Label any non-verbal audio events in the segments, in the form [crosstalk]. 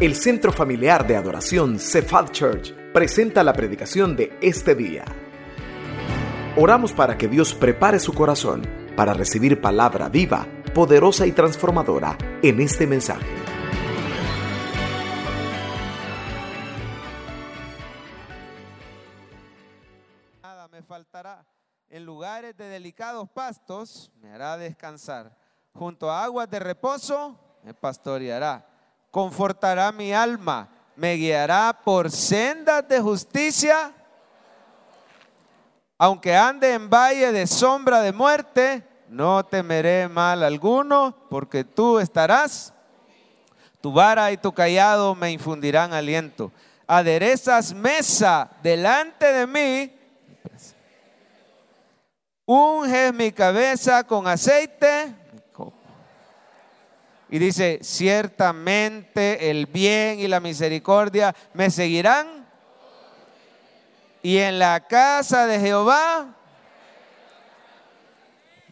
El Centro Familiar de Adoración Cephal Church presenta la predicación de este día. Oramos para que Dios prepare su corazón para recibir palabra viva, poderosa y transformadora en este mensaje. Nada me faltará. En lugares de delicados pastos me hará descansar. Junto a aguas de reposo me pastoreará. Confortará mi alma. Me guiará por sendas de justicia. Aunque ande en valle de sombra de muerte, no temeré mal alguno, porque tú estarás. Tu vara y tu callado me infundirán aliento. Aderezas mesa delante de mí. Unges mi cabeza con aceite. Y dice, ciertamente el bien y la misericordia me seguirán. Y en la casa de Jehová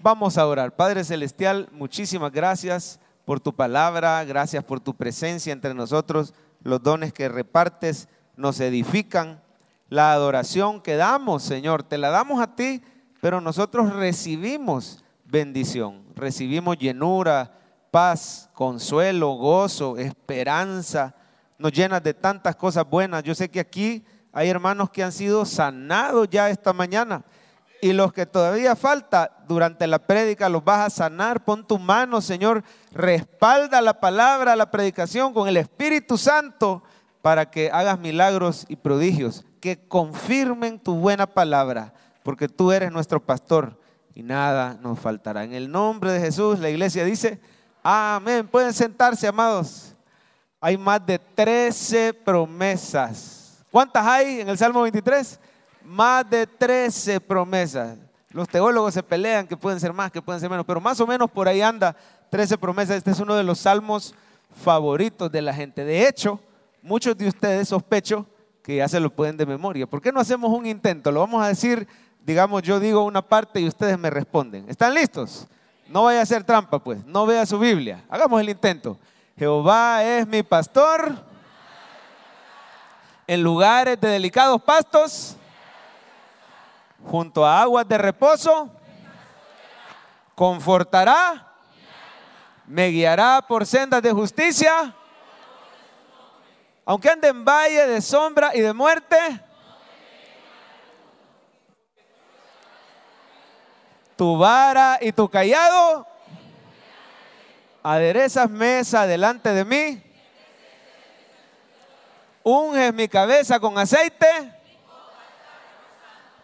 vamos a orar. Padre Celestial, muchísimas gracias por tu palabra, gracias por tu presencia entre nosotros. Los dones que repartes nos edifican. La adoración que damos, Señor, te la damos a ti, pero nosotros recibimos bendición, recibimos llenura, paz, consuelo, gozo, esperanza. Nos llenas de tantas cosas buenas. Yo sé que aquí hay hermanos que han sido sanados ya esta mañana. Y los que todavía falta, durante la prédica los vas a sanar. Pon tu mano, Señor. Respalda la palabra, la predicación con el Espíritu Santo para que hagas milagros y prodigios. Que confirmen tu buena palabra, porque tú eres nuestro pastor y nada nos faltará. En el nombre de Jesús, la iglesia dice, amén. Pueden sentarse, amados. Hay más de 13 promesas. ¿Cuántas hay en el Salmo 23? más de 13 promesas. Los teólogos se pelean que pueden ser más, que pueden ser menos, pero más o menos por ahí anda 13 promesas. Este es uno de los salmos favoritos de la gente. De hecho, muchos de ustedes sospecho que ya se lo pueden de memoria. ¿Por qué no hacemos un intento? Lo vamos a decir, digamos, yo digo una parte y ustedes me responden. ¿Están listos? No vaya a hacer trampa, pues. No vea su Biblia. Hagamos el intento. Jehová es mi pastor. En lugares de delicados pastos junto a aguas de reposo, confortará, me guiará por sendas de justicia, aunque ande en valle de sombra y de muerte, tu vara y tu callado aderezas mesa delante de mí, unges mi cabeza con aceite,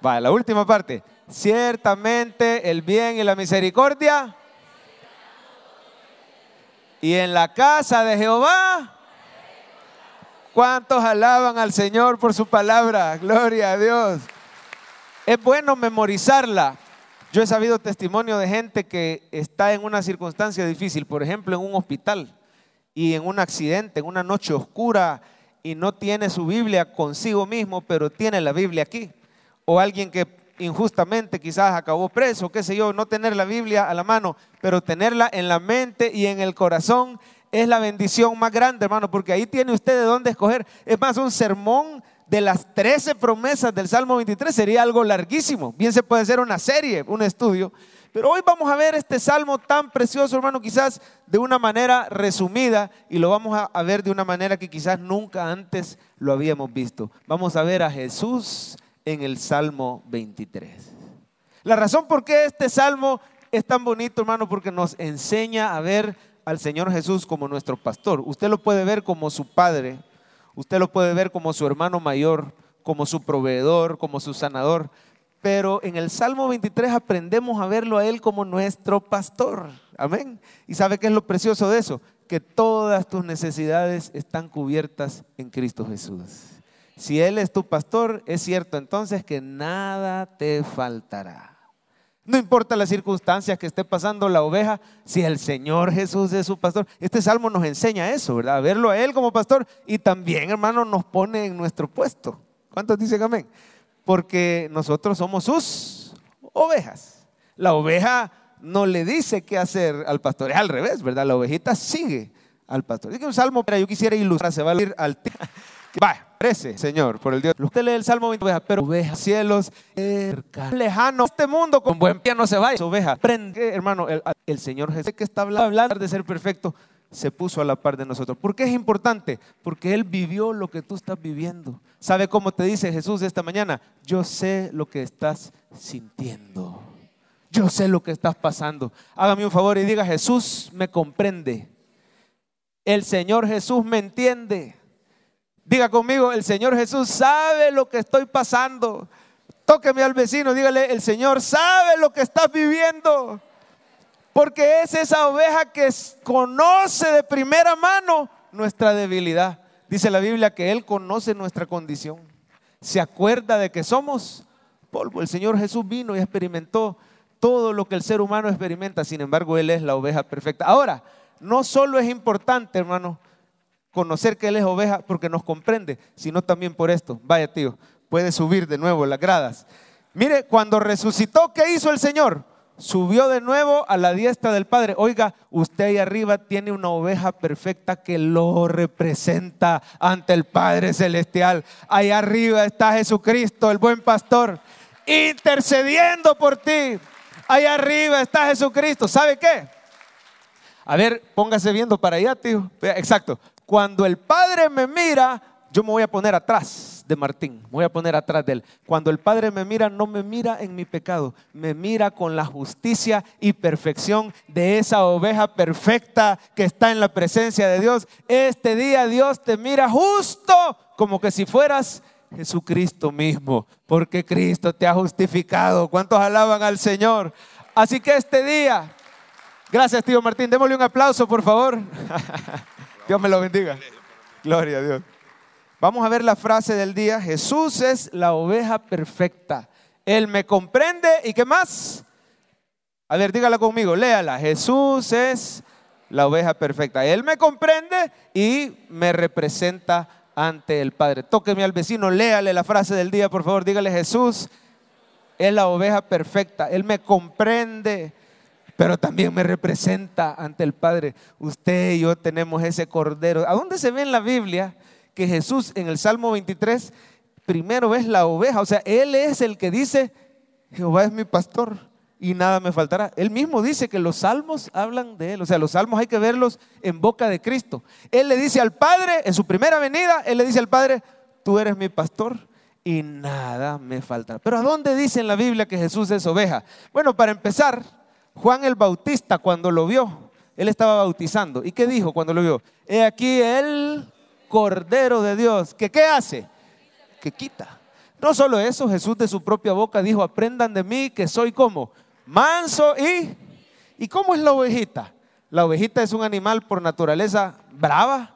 Va, la última parte. Ciertamente el bien y la misericordia. Y en la casa de Jehová. ¿Cuántos alaban al Señor por su palabra? Gloria a Dios. Es bueno memorizarla. Yo he sabido testimonio de gente que está en una circunstancia difícil, por ejemplo, en un hospital y en un accidente, en una noche oscura y no tiene su Biblia consigo mismo, pero tiene la Biblia aquí o alguien que injustamente quizás acabó preso, qué sé yo, no tener la Biblia a la mano, pero tenerla en la mente y en el corazón es la bendición más grande, hermano, porque ahí tiene usted de dónde escoger. Es más, un sermón de las 13 promesas del Salmo 23 sería algo larguísimo. Bien se puede hacer una serie, un estudio. Pero hoy vamos a ver este salmo tan precioso, hermano, quizás de una manera resumida y lo vamos a, ver de una manera que quizás nunca antes lo habíamos visto. Vamos a ver a Jesús en el Salmo 23. La razón por qué este salmo es tan bonito, hermano, porque nos enseña a ver al Señor Jesús como nuestro pastor. Usted lo puede ver como su padre, usted lo puede ver como su hermano mayor, como su proveedor, como su sanador. Pero en el Salmo 23 aprendemos a verlo a Él como nuestro pastor. Amén. ¿Y sabe qué es lo precioso de eso? Que todas tus necesidades están cubiertas en Cristo Jesús. Si Él es tu pastor, es cierto entonces que nada te faltará. No importa las circunstancias que esté pasando la oveja, si el Señor Jesús es su pastor. Este salmo nos enseña eso, ¿verdad? A verlo a Él como pastor y también, hermano, nos pone en nuestro puesto. ¿Cuántos dicen amén? Porque nosotros somos sus ovejas. La oveja no le dice qué hacer al pastor, es al revés, ¿verdad? La ovejita sigue al pastor. Dice un salmo, pero yo quisiera ilustrar, se va a ir al Va, parece, Señor, por el Dios. Usted lee el Salmo 20, oveja, pero ovejas, cielos, cerca, lejano, este mundo con buen pie no se vaya. Oveja, prende, hermano, el, el Señor Jesús que está hablando de ser perfecto, se puso a la par de nosotros. ¿Por qué es importante? Porque Él vivió lo que tú estás viviendo. ¿Sabe cómo te dice Jesús esta mañana? Yo sé lo que estás sintiendo. Yo sé lo que estás pasando. Hágame un favor y diga, Jesús me comprende. El Señor Jesús me entiende. Diga conmigo, el Señor Jesús sabe lo que estoy pasando. Tóqueme al vecino, dígale, el Señor sabe lo que estás viviendo. Porque es esa oveja que conoce de primera mano nuestra debilidad. Dice la Biblia que Él conoce nuestra condición. Se acuerda de que somos polvo. El Señor Jesús vino y experimentó todo lo que el ser humano experimenta. Sin embargo, Él es la oveja perfecta. Ahora, no solo es importante, hermano, conocer que Él es oveja porque nos comprende, sino también por esto. Vaya, tío, puede subir de nuevo las gradas. Mire, cuando resucitó, ¿qué hizo el Señor? Subió de nuevo a la diestra del Padre. Oiga, usted ahí arriba tiene una oveja perfecta que lo representa ante el Padre Celestial. Ahí arriba está Jesucristo, el buen pastor, intercediendo por ti. Ahí arriba está Jesucristo. ¿Sabe qué? A ver, póngase viendo para allá, tío. Exacto. Cuando el Padre me mira, yo me voy a poner atrás de Martín, me voy a poner atrás de él. Cuando el Padre me mira, no me mira en mi pecado, me mira con la justicia y perfección de esa oveja perfecta que está en la presencia de Dios. Este día Dios te mira justo como que si fueras Jesucristo mismo, porque Cristo te ha justificado. ¿Cuántos alaban al Señor? Así que este día, gracias tío Martín, démosle un aplauso por favor. [laughs] Dios me lo bendiga. Gloria a Dios. Vamos a ver la frase del día. Jesús es la oveja perfecta. Él me comprende y qué más. A ver, dígala conmigo, léala. Jesús es la oveja perfecta. Él me comprende y me representa ante el Padre. Tóqueme al vecino, léale la frase del día, por favor. Dígale, Jesús es la oveja perfecta. Él me comprende pero también me representa ante el Padre. Usted y yo tenemos ese cordero. ¿A dónde se ve en la Biblia que Jesús en el Salmo 23 primero es la oveja? O sea, Él es el que dice, Jehová es mi pastor y nada me faltará. Él mismo dice que los salmos hablan de Él. O sea, los salmos hay que verlos en boca de Cristo. Él le dice al Padre, en su primera venida, Él le dice al Padre, tú eres mi pastor y nada me faltará. Pero ¿a dónde dice en la Biblia que Jesús es oveja? Bueno, para empezar, Juan el Bautista cuando lo vio, él estaba bautizando. ¿Y qué dijo cuando lo vio? He aquí el Cordero de Dios. ¿Que qué hace? Que quita. No solo eso, Jesús de su propia boca dijo, aprendan de mí que soy como manso y... ¿Y cómo es la ovejita? La ovejita es un animal por naturaleza brava,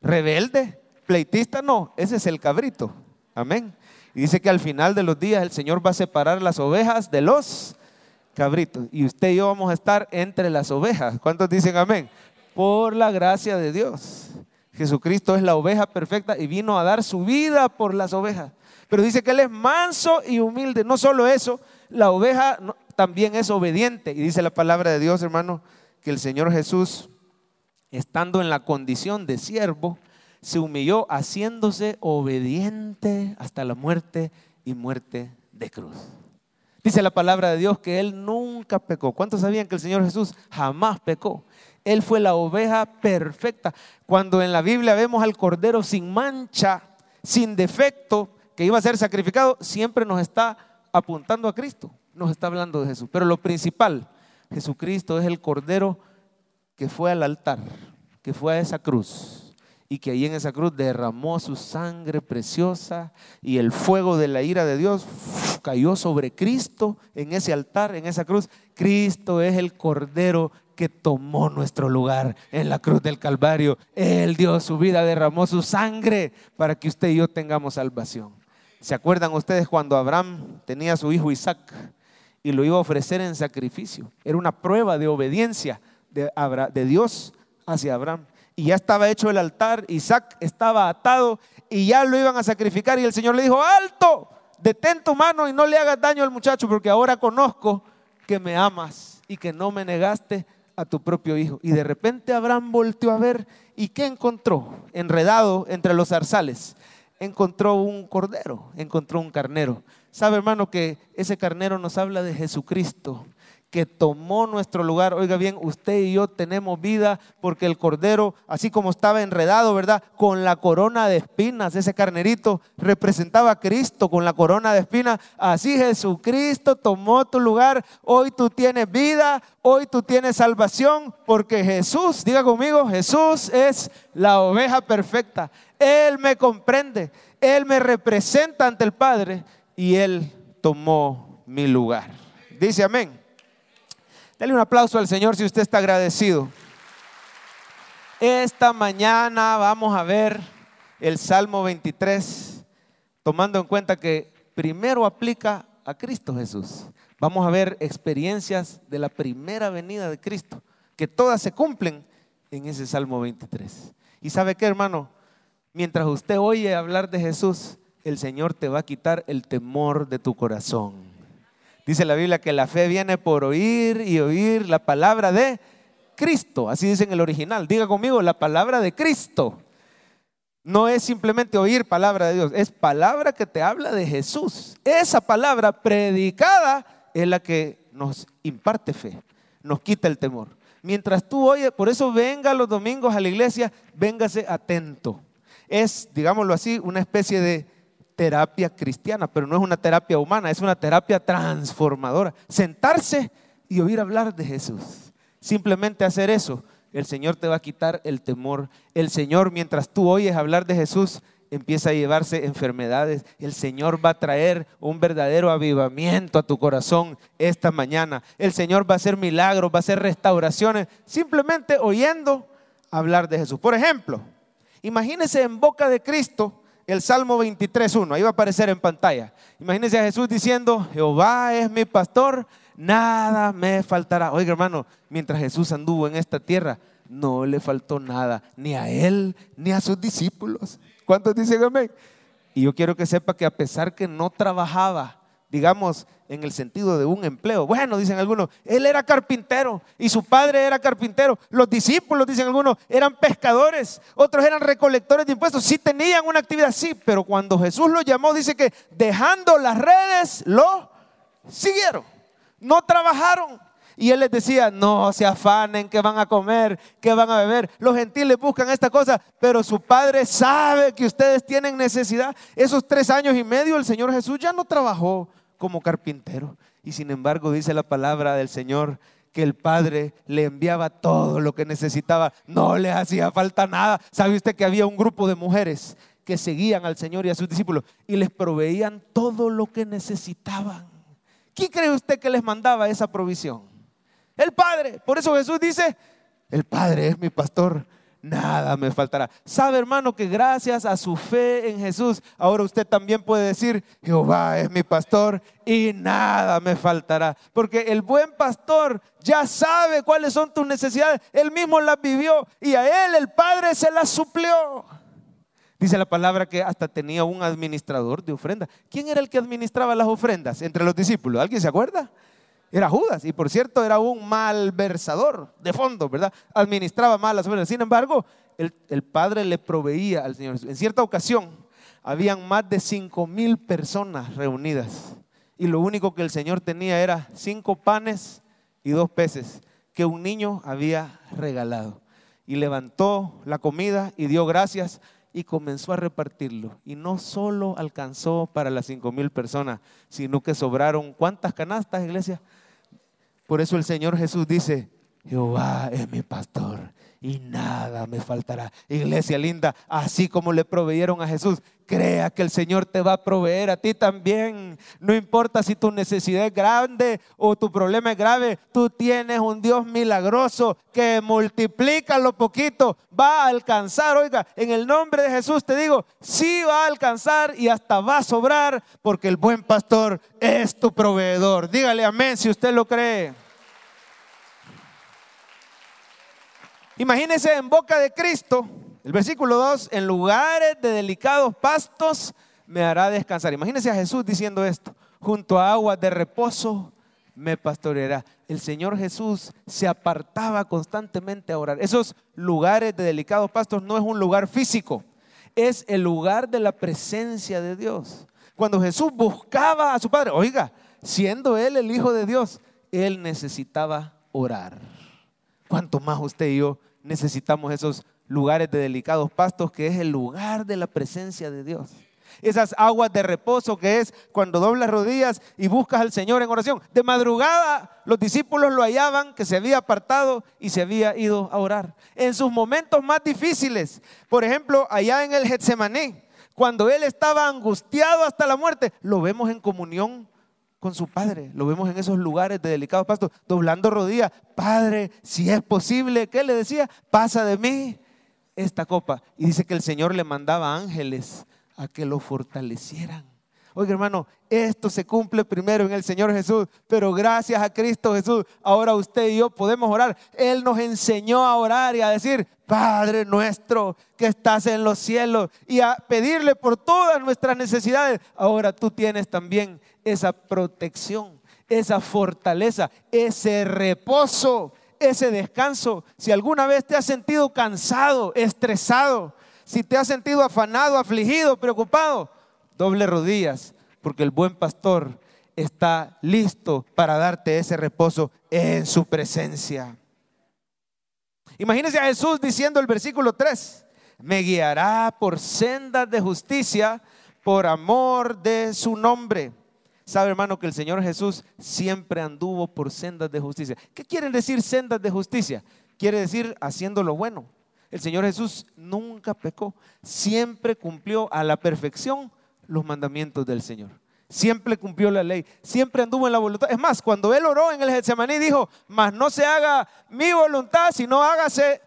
rebelde, pleitista. No, ese es el cabrito. Amén. Y dice que al final de los días el Señor va a separar las ovejas de los cabritos. Y usted y yo vamos a estar entre las ovejas. ¿Cuántos dicen amén? Por la gracia de Dios. Jesucristo es la oveja perfecta y vino a dar su vida por las ovejas. Pero dice que Él es manso y humilde. No solo eso, la oveja también es obediente. Y dice la palabra de Dios, hermano, que el Señor Jesús, estando en la condición de siervo, se humilló haciéndose obediente hasta la muerte y muerte de cruz. Dice la palabra de Dios que Él nunca pecó. ¿Cuántos sabían que el Señor Jesús jamás pecó? Él fue la oveja perfecta. Cuando en la Biblia vemos al Cordero sin mancha, sin defecto, que iba a ser sacrificado, siempre nos está apuntando a Cristo, nos está hablando de Jesús. Pero lo principal, Jesucristo es el Cordero que fue al altar, que fue a esa cruz y que ahí en esa cruz derramó su sangre preciosa y el fuego de la ira de Dios cayó sobre Cristo en ese altar, en esa cruz. Cristo es el Cordero que tomó nuestro lugar en la cruz del Calvario. Él dio su vida, derramó su sangre para que usted y yo tengamos salvación. ¿Se acuerdan ustedes cuando Abraham tenía a su hijo Isaac y lo iba a ofrecer en sacrificio? Era una prueba de obediencia de, de Dios hacia Abraham y ya estaba hecho el altar, Isaac estaba atado y ya lo iban a sacrificar y el Señor le dijo, alto, detén tu mano y no le hagas daño al muchacho porque ahora conozco que me amas y que no me negaste a tu propio hijo. Y de repente Abraham volteó a ver y ¿qué encontró? Enredado entre los zarzales. Encontró un cordero, encontró un carnero. ¿Sabe hermano que ese carnero nos habla de Jesucristo? Que tomó nuestro lugar. Oiga bien, usted y yo tenemos vida porque el cordero, así como estaba enredado, ¿verdad? Con la corona de espinas, ese carnerito representaba a Cristo con la corona de espinas. Así Jesucristo tomó tu lugar. Hoy tú tienes vida, hoy tú tienes salvación porque Jesús, diga conmigo, Jesús es la oveja perfecta. Él me comprende, Él me representa ante el Padre y Él tomó mi lugar. Dice amén. Dale un aplauso al Señor si usted está agradecido. Esta mañana vamos a ver el Salmo 23, tomando en cuenta que primero aplica a Cristo Jesús. Vamos a ver experiencias de la primera venida de Cristo, que todas se cumplen en ese Salmo 23. ¿Y sabe qué, hermano? Mientras usted oye hablar de Jesús, el Señor te va a quitar el temor de tu corazón. Dice la Biblia que la fe viene por oír y oír la palabra de Cristo. Así dice en el original. Diga conmigo, la palabra de Cristo. No es simplemente oír palabra de Dios, es palabra que te habla de Jesús. Esa palabra predicada es la que nos imparte fe, nos quita el temor. Mientras tú oyes, por eso venga los domingos a la iglesia, véngase atento. Es, digámoslo así, una especie de terapia cristiana, pero no es una terapia humana, es una terapia transformadora. Sentarse y oír hablar de Jesús. Simplemente hacer eso, el Señor te va a quitar el temor. El Señor, mientras tú oyes hablar de Jesús, empieza a llevarse enfermedades. El Señor va a traer un verdadero avivamiento a tu corazón esta mañana. El Señor va a hacer milagros, va a hacer restauraciones, simplemente oyendo hablar de Jesús. Por ejemplo, imagínese en boca de Cristo el Salmo 23.1, ahí va a aparecer en pantalla. Imagínense a Jesús diciendo, Jehová es mi pastor, nada me faltará. Oiga hermano, mientras Jesús anduvo en esta tierra, no le faltó nada, ni a él, ni a sus discípulos. ¿Cuántos dicen amén? Y yo quiero que sepa que a pesar que no trabajaba, digamos, en el sentido de un empleo. Bueno, dicen algunos, él era carpintero y su padre era carpintero. Los discípulos, dicen algunos, eran pescadores, otros eran recolectores de impuestos. Sí tenían una actividad, sí, pero cuando Jesús los llamó, dice que dejando las redes, lo siguieron. No trabajaron. Y él les decía, no se afanen, que van a comer, que van a beber. Los gentiles buscan esta cosa, pero su padre sabe que ustedes tienen necesidad. Esos tres años y medio el Señor Jesús ya no trabajó como carpintero. Y sin embargo dice la palabra del Señor que el Padre le enviaba todo lo que necesitaba. No le hacía falta nada. ¿Sabe usted que había un grupo de mujeres que seguían al Señor y a sus discípulos y les proveían todo lo que necesitaban? ¿Quién cree usted que les mandaba esa provisión? El Padre. Por eso Jesús dice, el Padre es mi pastor nada me faltará. Sabe hermano que gracias a su fe en Jesús, ahora usted también puede decir, Jehová es mi pastor y nada me faltará. Porque el buen pastor ya sabe cuáles son tus necesidades, él mismo las vivió y a él el Padre se las suplió. Dice la palabra que hasta tenía un administrador de ofrenda. ¿Quién era el que administraba las ofrendas entre los discípulos? ¿Alguien se acuerda? Era Judas y por cierto era un malversador de fondo, ¿verdad? Administraba mal las ofrendas. Sin embargo, el, Padre le proveía al Señor. En cierta ocasión, habían más de cinco mil personas reunidas y lo único que el Señor tenía era cinco panes y dos peces que un niño había regalado. Y levantó la comida y dio gracias y comenzó a repartirlo. Y no solo alcanzó para las cinco mil personas, sino que sobraron, ¿cuántas canastas, iglesia? Por eso el Señor Jesús dice, Jehová es mi pastor y nada me faltará. Iglesia linda, así como le proveyeron a Jesús, crea que el Señor te va a proveer a ti también. No importa si tu necesidad es grande o tu problema es grave, tú tienes un Dios milagroso que multiplica lo poquito, va a alcanzar. Oiga, en el nombre de Jesús te digo, sí va a alcanzar y hasta va a sobrar porque el buen pastor es tu proveedor. Dígale amén si usted lo cree. Imagínese en boca de Cristo, el versículo 2, en lugares de delicados pastos me hará descansar. Imagínese a Jesús diciendo esto, junto a aguas de reposo me pastoreará. El Señor Jesús se apartaba constantemente a orar. Esos lugares de delicados pastos no es un lugar físico, es el lugar de la presencia de Dios. Cuando Jesús buscaba a su Padre, oiga, siendo Él el Hijo de Dios, Él necesitaba orar. ¿Cuánto más usted y yo necesitamos esos lugares de delicados pastos que es el lugar de la presencia de Dios? esas aguas de reposo que es cuando doblas rodillas y buscas al Señor en oración. De madrugada los discípulos lo hallaban que se había apartado y se había ido a orar. En sus momentos más difíciles, por ejemplo, allá en el Getsemaní, cuando él estaba angustiado hasta la muerte, lo vemos en comunión con su Padre. Lo vemos en esos lugares de delicados pastos, doblando rodillas. Padre, si es posible, ¿qué le decía? Pasa de mí esta copa. Y dice que el Señor le mandaba ángeles a que lo fortalecieran. Oiga hermano, esto se cumple primero en el Señor Jesús, pero gracias a Cristo Jesús, ahora usted y yo podemos orar. Él nos enseñó a orar y a decir, Padre nuestro que estás en los cielos, y a pedirle por todas nuestras necesidades. Ahora tú tienes también esa protección, esa fortaleza, ese reposo, ese descanso. Si alguna vez te has sentido cansado, estresado, si te has sentido afanado, afligido, preocupado, doble rodillas, porque el buen pastor está listo para darte ese reposo en su presencia. Imagínese a Jesús diciendo el versículo 3, me guiará por sendas de justicia por amor de su nombre. Sabe hermano que el Señor Jesús siempre anduvo por sendas de justicia. ¿Qué quieren decir sendas de justicia? Quiere decir haciendo lo bueno, el Señor Jesús nunca pecó, siempre cumplió a la perfección los mandamientos del Señor. Siempre cumplió la ley, siempre anduvo en la voluntad. Es más, cuando él oró en el Getsemaní dijo, mas no se haga mi voluntad, sino hágase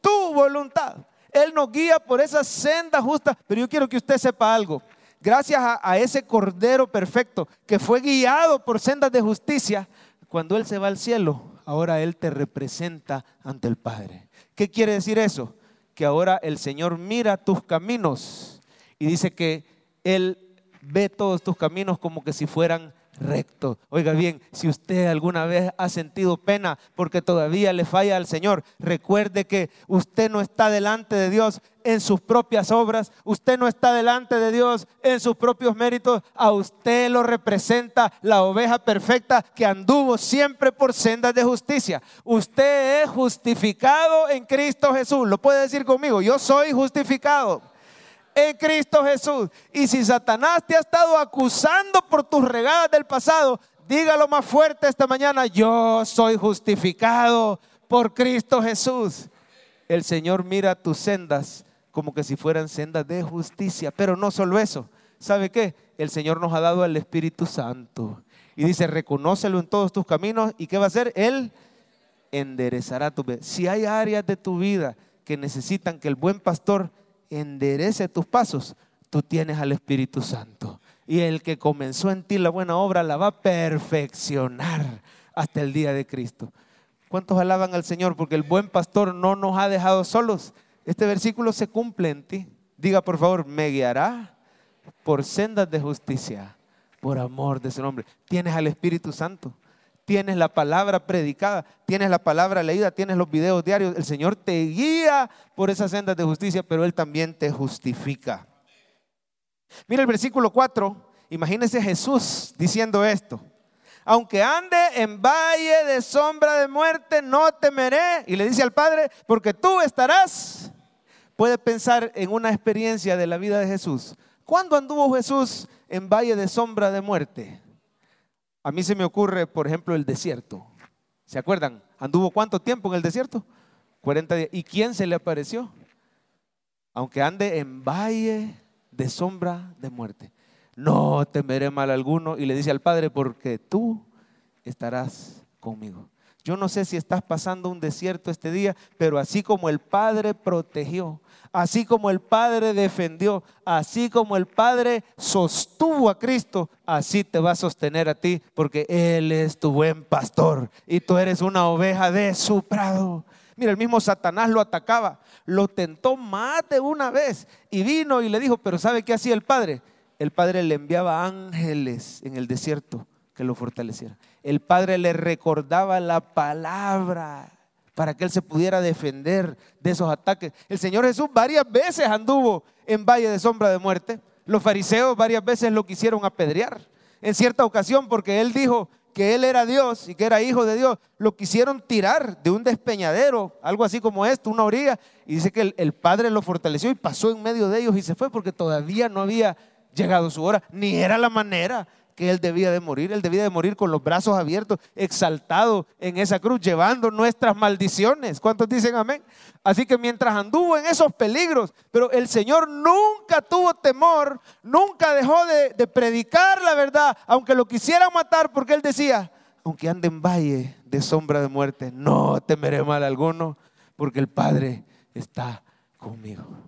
tu voluntad. Él nos guía por esa senda justa, pero yo quiero que usted sepa algo. Gracias a, a ese Cordero perfecto que fue guiado por sendas de justicia, cuando Él se va al cielo, ahora Él te representa ante el Padre. ¿Qué quiere decir eso? Que ahora el Señor mira tus caminos y dice que Él ve todos tus caminos como que si fueran recto. Oiga bien, si usted alguna vez ha sentido pena porque todavía le falla al Señor, recuerde que usted no está delante de Dios en sus propias obras, usted no está delante de Dios en sus propios méritos, a usted lo representa la oveja perfecta que anduvo siempre por sendas de justicia. Usted es justificado en Cristo Jesús. Lo puede decir conmigo, yo soy justificado en Cristo Jesús. Y si Satanás te ha estado acusando por tus regadas del pasado, dígalo más fuerte esta mañana, yo soy justificado por Cristo Jesús. El Señor mira tus sendas como que si fueran sendas de justicia, pero no solo eso. ¿Sabe qué? El Señor nos ha dado el Espíritu Santo. Y dice, reconócelo en todos tus caminos. ¿Y qué va a hacer? Él enderezará tu vida. Si hay áreas de tu vida que necesitan que el buen pastor enderece tus pasos, tú tienes al Espíritu Santo. Y el que comenzó en ti la buena obra la va a perfeccionar hasta el día de Cristo. ¿Cuántos alaban al Señor? Porque el buen pastor no nos ha dejado solos. Este versículo se cumple en ti. Diga por favor, me guiará por sendas de justicia, por amor de su nombre. Tienes al Espíritu Santo tienes la palabra predicada, tienes la palabra leída, tienes los videos diarios. El Señor te guía por esas sendas de justicia, pero Él también te justifica. Mira el versículo 4, imagínese Jesús diciendo esto. Aunque ande en valle de sombra de muerte, no temeré. Y le dice al Padre, porque tú estarás. Puede pensar en una experiencia de la vida de Jesús. ¿Cuándo anduvo Jesús en valle de sombra de muerte? A mí se me ocurre, por ejemplo, el desierto. ¿Se acuerdan? ¿Anduvo cuánto tiempo en el desierto? 40 días. ¿Y quién se le apareció? Aunque ande en valle de sombra de muerte. No temeré mal alguno. Y le dice al Padre, porque tú estarás conmigo. Yo no sé si estás pasando un desierto este día, pero así como el Padre protegió, así como el Padre defendió, así como el Padre sostuvo a Cristo, así te va a sostener a ti, porque Él es tu buen pastor y tú eres una oveja de su prado. Mira, el mismo Satanás lo atacaba, lo tentó más de una vez y vino y le dijo, pero ¿sabe qué hacía el Padre? El Padre le enviaba ángeles en el desierto que lo fortaleciera. El Padre le recordaba la palabra para que él se pudiera defender de esos ataques. El Señor Jesús varias veces anduvo en valle de sombra de muerte. Los fariseos varias veces lo quisieron apedrear. En cierta ocasión, porque él dijo que él era Dios y que era hijo de Dios, lo quisieron tirar de un despeñadero, algo así como esto, una orilla. Y dice que el, el Padre lo fortaleció y pasó en medio de ellos y se fue porque todavía no había llegado su hora, ni era la manera que él debía de morir. Él debía de morir con los brazos abiertos, exaltado en esa cruz, llevando nuestras maldiciones. ¿Cuántos dicen amén? Así que mientras anduvo en esos peligros, pero el Señor nunca tuvo temor, nunca dejó de, de predicar la verdad, aunque lo quisieran matar, porque él decía, aunque ande en valle de sombra de muerte, no temeré mal alguno, porque el Padre está conmigo.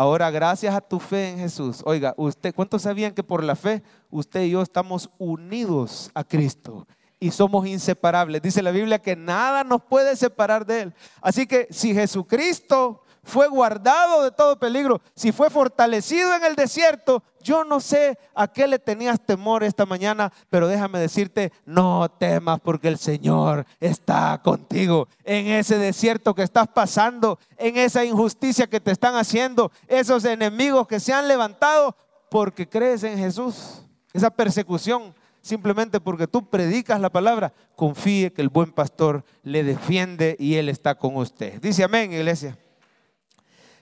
Ahora, gracias a tu fe en Jesús, oiga, usted, ¿cuántos sabían que por la fe usted y yo estamos unidos a Cristo? Y somos inseparables. Dice la Biblia que nada nos puede separar de Él. Así que si Jesucristo fue guardado de todo peligro, si fue fortalecido en el desierto, yo no sé a qué le tenías temor esta mañana, pero déjame decirte, no temas porque el Señor está contigo en ese desierto que estás pasando, en esa injusticia que te están haciendo, esos enemigos que se han levantado porque crees en Jesús, esa persecución simplemente porque tú predicas la palabra, confíe que el buen pastor le defiende y él está con usted. Dice amén, iglesia.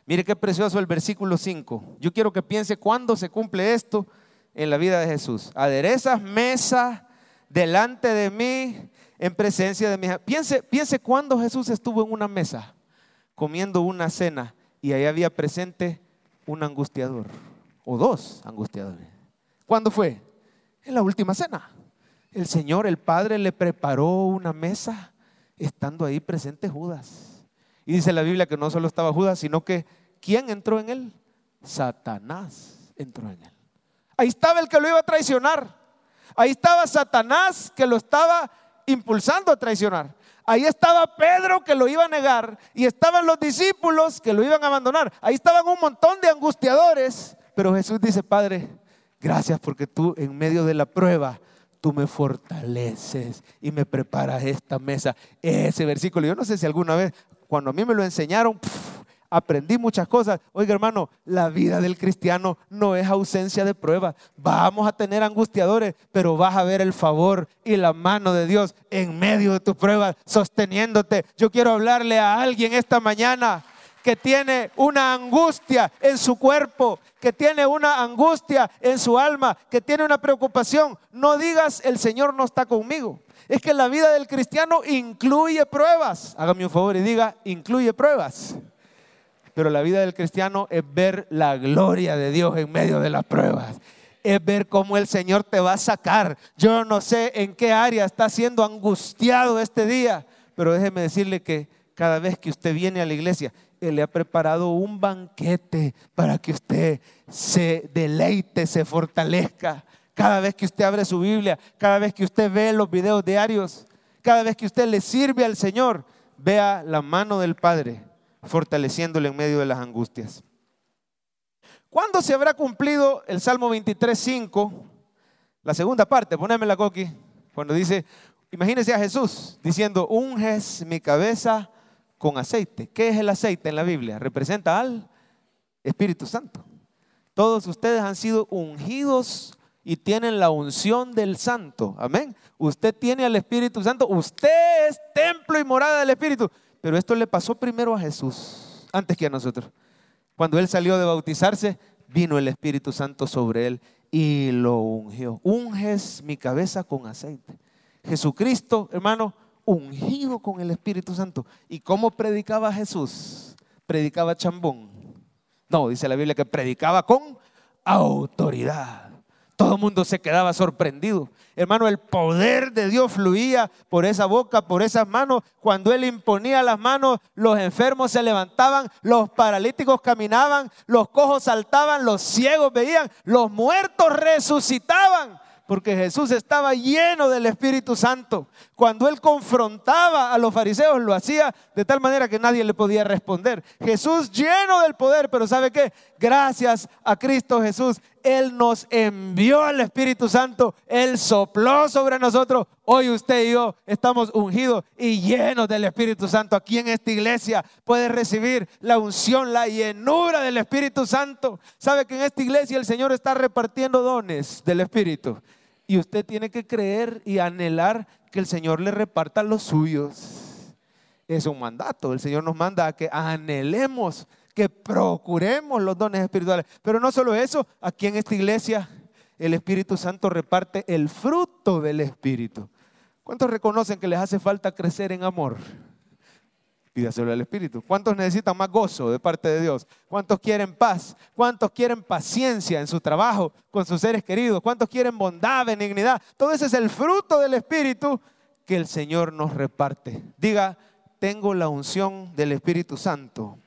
Mire qué precioso el versículo 5. Yo quiero que piense cuándo se cumple esto en la vida de Jesús. Aderezas mesa delante de mí en presencia de mi Piense, piense cuándo Jesús estuvo en una mesa comiendo una cena y ahí había presente un angustiador o dos angustiadores. ¿Cuándo fue? En la última cena. El Señor, el Padre, le preparó una mesa estando ahí presente Judas. Y dice la Biblia que no solo estaba Judas, sino que ¿quién entró en él? Satanás entró en él. Ahí estaba el que lo iba a traicionar. Ahí estaba Satanás que lo estaba impulsando a traicionar. Ahí estaba Pedro que lo iba a negar. Y estaban los discípulos que lo iban a abandonar. Ahí estaban un montón de angustiadores. Pero Jesús dice, Padre, gracias porque tú en medio de la prueba tú me fortaleces y me preparas esta mesa. Ese versículo, yo no sé si alguna vez cuando a mí me lo enseñaron, aprendí muchas cosas. Oiga, hermano, la vida del cristiano no es ausencia de pruebas. Vamos a tener angustiadores, pero vas a ver el favor y la mano de Dios en medio de tus pruebas, sosteniéndote. Yo quiero hablarle a alguien esta mañana que tiene una angustia en su cuerpo, que tiene una angustia en su alma, que tiene una preocupación. No digas, el Señor no está conmigo. Es que la vida del cristiano incluye pruebas. Hágame un favor y diga, incluye pruebas. Pero la vida del cristiano es ver la gloria de Dios en medio de las pruebas. Es ver cómo el Señor te va a sacar. Yo no sé en qué área está siendo angustiado este día, pero déjeme decirle que cada vez que usted viene a la iglesia, Él le ha preparado un banquete para que usted se deleite, se fortalezca. Cada vez que usted abre su Biblia, cada vez que usted ve los videos diarios, cada vez que usted le sirve al Señor, vea la mano del Padre fortaleciéndole en medio de las angustias. ¿Cuándo se habrá cumplido el Salmo 23.5? La segunda parte, la Coqui, cuando dice, imagínese a Jesús diciendo, unges mi cabeza con aceite. ¿Qué es el aceite en la Biblia? Representa al Espíritu Santo. Todos ustedes han sido ungidos y tienen la unción del Santo. Amén. Usted tiene al Espíritu Santo. Usted es templo y morada del Espíritu. Pero esto le pasó primero a Jesús, antes que a nosotros. Cuando Él salió de bautizarse, vino el Espíritu Santo sobre Él y lo ungió. Unges mi cabeza con aceite. Jesucristo, hermano, ungido con el Espíritu Santo. ¿Y cómo predicaba Jesús? Predicaba chambón. No, dice la Biblia que predicaba con autoridad. Todo el mundo se quedaba sorprendido. Hermano, el poder de Dios fluía por esa boca, por esas manos. Cuando Él imponía las manos, los enfermos se levantaban, los paralíticos caminaban, los cojos saltaban, los ciegos veían, los muertos resucitaban porque Jesús estaba lleno del Espíritu Santo. Cuando él confrontaba a los fariseos, lo hacía de tal manera que nadie le podía responder. Jesús lleno del poder, pero ¿sabe qué? Gracias a Cristo Jesús, Él nos envió al Espíritu Santo, Él sopló sobre nosotros. Hoy usted y yo estamos ungidos y llenos del Espíritu Santo. Aquí en esta iglesia puede recibir la unción, la llenura del Espíritu Santo. Sabe que en esta iglesia el Señor está repartiendo dones del Espíritu. Y usted tiene que creer y anhelar que el Señor le reparta los suyos. Es un mandato. El Señor nos manda a que anhelemos que procuremos los dones espirituales. Pero no solo eso, aquí en esta iglesia el Espíritu Santo reparte el fruto del Espíritu. ¿Cuántos reconocen que les hace falta crecer en amor? Pídaselo al Espíritu. ¿Cuántos necesitan más gozo de parte de Dios? ¿Cuántos quieren paz? ¿Cuántos quieren paciencia en su trabajo con sus seres queridos? ¿Cuántos quieren bondad, benignidad? Todo ese es el fruto del Espíritu que el Señor nos reparte. Diga, tengo la unción del Espíritu Santo.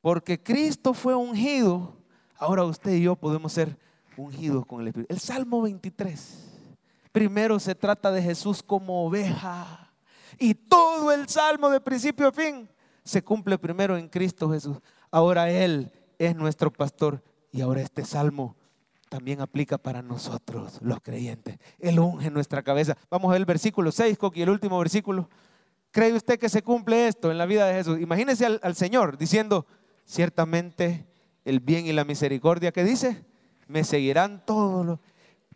Porque Cristo fue ungido, ahora usted y yo podemos ser ungidos con el Espíritu. El Salmo 23. Primero se trata de Jesús como oveja. Y todo el Salmo de principio a fin se cumple primero en Cristo Jesús. Ahora Él es nuestro pastor. Y ahora este Salmo también aplica para nosotros, los creyentes. Él unge nuestra cabeza. Vamos a ver el versículo 6, Coqui, el último versículo. ¿Cree usted que se cumple esto en la vida de Jesús? Imagínese al, al Señor diciendo, ciertamente el bien y la misericordia que dice, me seguirán todos los...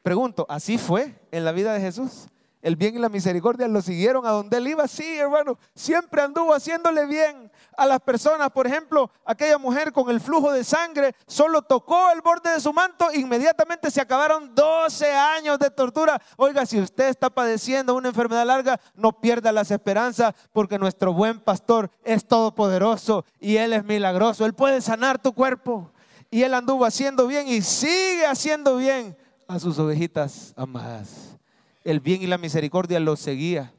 Pregunto, ¿así fue en la vida de Jesús? El bien y la misericordia lo siguieron a donde él iba. Sí, hermano, siempre anduvo haciéndole bien a las personas. Por ejemplo, aquella mujer con el flujo de sangre solo tocó el borde de su manto, inmediatamente se acabaron 12 años de tortura. Oiga, si usted está padeciendo una enfermedad larga, no pierda las esperanzas porque nuestro buen pastor es todopoderoso y él es milagroso. Él puede sanar tu cuerpo. Y él anduvo haciendo bien y sigue haciendo bien a sus ovejitas amadas el bien y la misericordia lo seguía.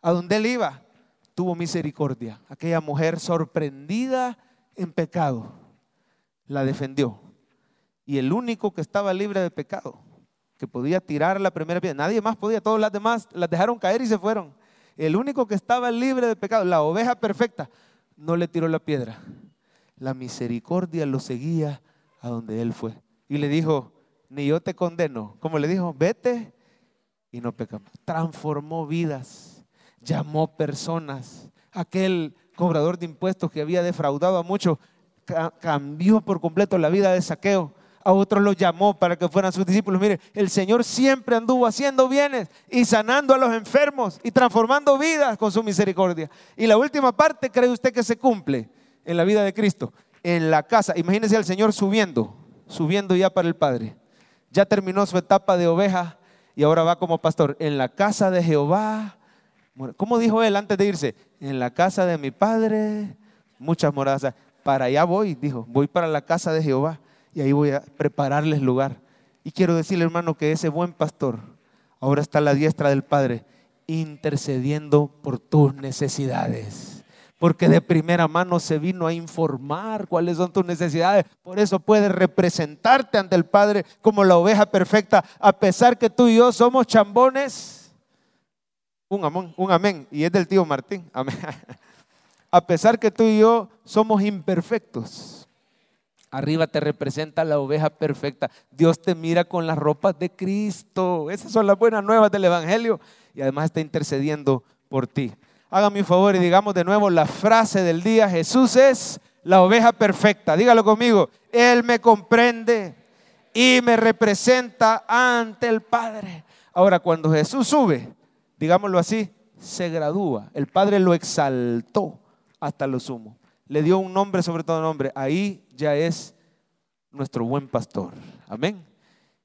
A donde él iba, tuvo misericordia. Aquella mujer sorprendida en pecado, la defendió. Y el único que estaba libre de pecado, que podía tirar la primera piedra, nadie más podía, todos las demás las dejaron caer y se fueron. El único que estaba libre de pecado, la oveja perfecta, no le tiró la piedra. La misericordia lo seguía a donde él fue. Y le dijo, ni yo te condeno. Como le dijo, vete y no pecamos. Transformó vidas, llamó personas. Aquel cobrador de impuestos que había defraudado a muchos, cambió por completo la vida de saqueo. A otros los llamó para que fueran sus discípulos. Mire, el Señor siempre anduvo haciendo bienes y sanando a los enfermos y transformando vidas con su misericordia. Y la última parte, ¿cree usted que se cumple en la vida de Cristo? En la casa. Imagínese al Señor subiendo, subiendo ya para el Padre. Ya terminó su etapa de oveja y ahora va como pastor en la casa de Jehová. ¿Cómo dijo él antes de irse? En la casa de mi padre, muchas moradas. Para allá voy, dijo, voy para la casa de Jehová y ahí voy a prepararles lugar. Y quiero decirle, hermano, que ese buen pastor ahora está a la diestra del Padre intercediendo por tus necesidades porque de primera mano se vino a informar cuáles son tus necesidades. Por eso puedes representarte ante el Padre como la oveja perfecta, a pesar que tú y yo somos chambones. Un amén, un amén. Y es del tío Martín. Amén. [laughs] A pesar que tú y yo somos imperfectos. Arriba te representa la oveja perfecta. Dios te mira con las ropas de Cristo. Esas son las buenas nuevas del Evangelio. Y además está intercediendo por ti. Hágame un favor y digamos de nuevo la frase del día. Jesús es la oveja perfecta. Dígalo conmigo. Él me comprende y me representa ante el Padre. Ahora, cuando Jesús sube, digámoslo así, se gradúa. El Padre lo exaltó hasta lo sumo. Le dio un nombre sobre todo nombre. Ahí ya es nuestro buen pastor. Amén.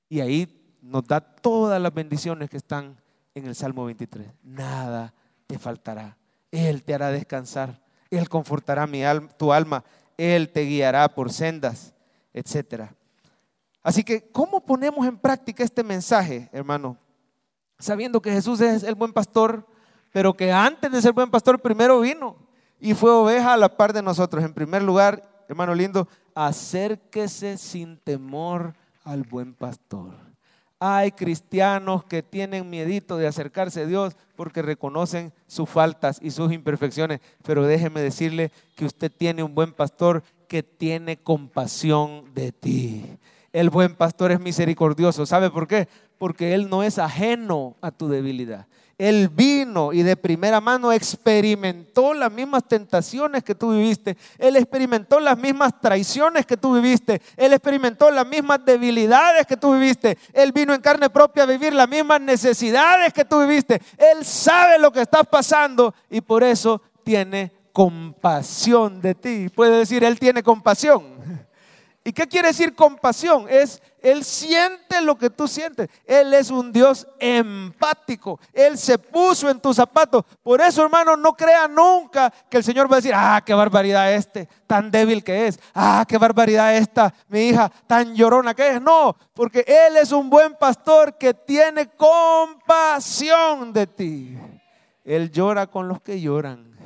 Y ahí nos da todas las bendiciones que están en el Salmo 23. Nada faltará. Él te hará descansar. Él confortará mi tu alma. Él te guiará por sendas, etc. Así que, ¿cómo ponemos en práctica este mensaje, hermano? Sabiendo que Jesús es el buen pastor, pero que antes de ser buen pastor primero vino y fue oveja a la par de nosotros. En primer lugar, hermano lindo, acérquese sin temor al buen pastor. Hay cristianos que tienen miedito de acercarse a Dios porque reconocen sus faltas y sus imperfecciones. Pero déjeme decirle que usted tiene un buen pastor que tiene compasión de ti. El buen pastor es misericordioso. ¿Sabe por qué? Porque Él no es ajeno a tu debilidad. Él vino y de primera mano experimentó las mismas tentaciones que tú viviste. Él experimentó las mismas traiciones que tú viviste. Él experimentó las mismas debilidades que tú viviste. Él vino en carne propia a vivir las mismas necesidades que tú viviste. Él sabe lo que estás pasando y por eso tiene compasión de ti. Puede decir, Él tiene compasión. ¿Y qué quiere decir compasión? Es, Él siente lo que tú sientes. Él es un Dios empático. Él se puso en tus zapatos. Por eso, hermano, no crea nunca que el Señor va a decir, ah, qué barbaridad este, tan débil que es. Ah, qué barbaridad esta, mi hija, tan llorona que es. No, porque Él es un buen pastor que tiene compasión de ti. Él llora con los que lloran.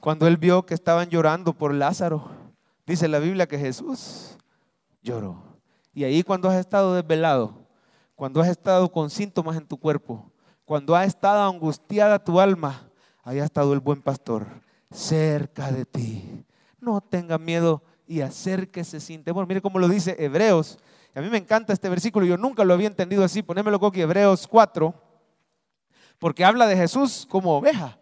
Cuando Él vio que estaban llorando por Lázaro Dice la Biblia que Jesús lloró. Y ahí cuando has estado desvelado, cuando has estado con síntomas en tu cuerpo, cuando ha estado angustiada tu alma, ahí ha estado el buen pastor cerca de ti. No tenga miedo y acérquese sin temor. Mire cómo lo dice Hebreos. A mí me encanta este versículo, yo nunca lo había entendido así. Ponémelo aquí, Hebreos 4, porque habla de Jesús como oveja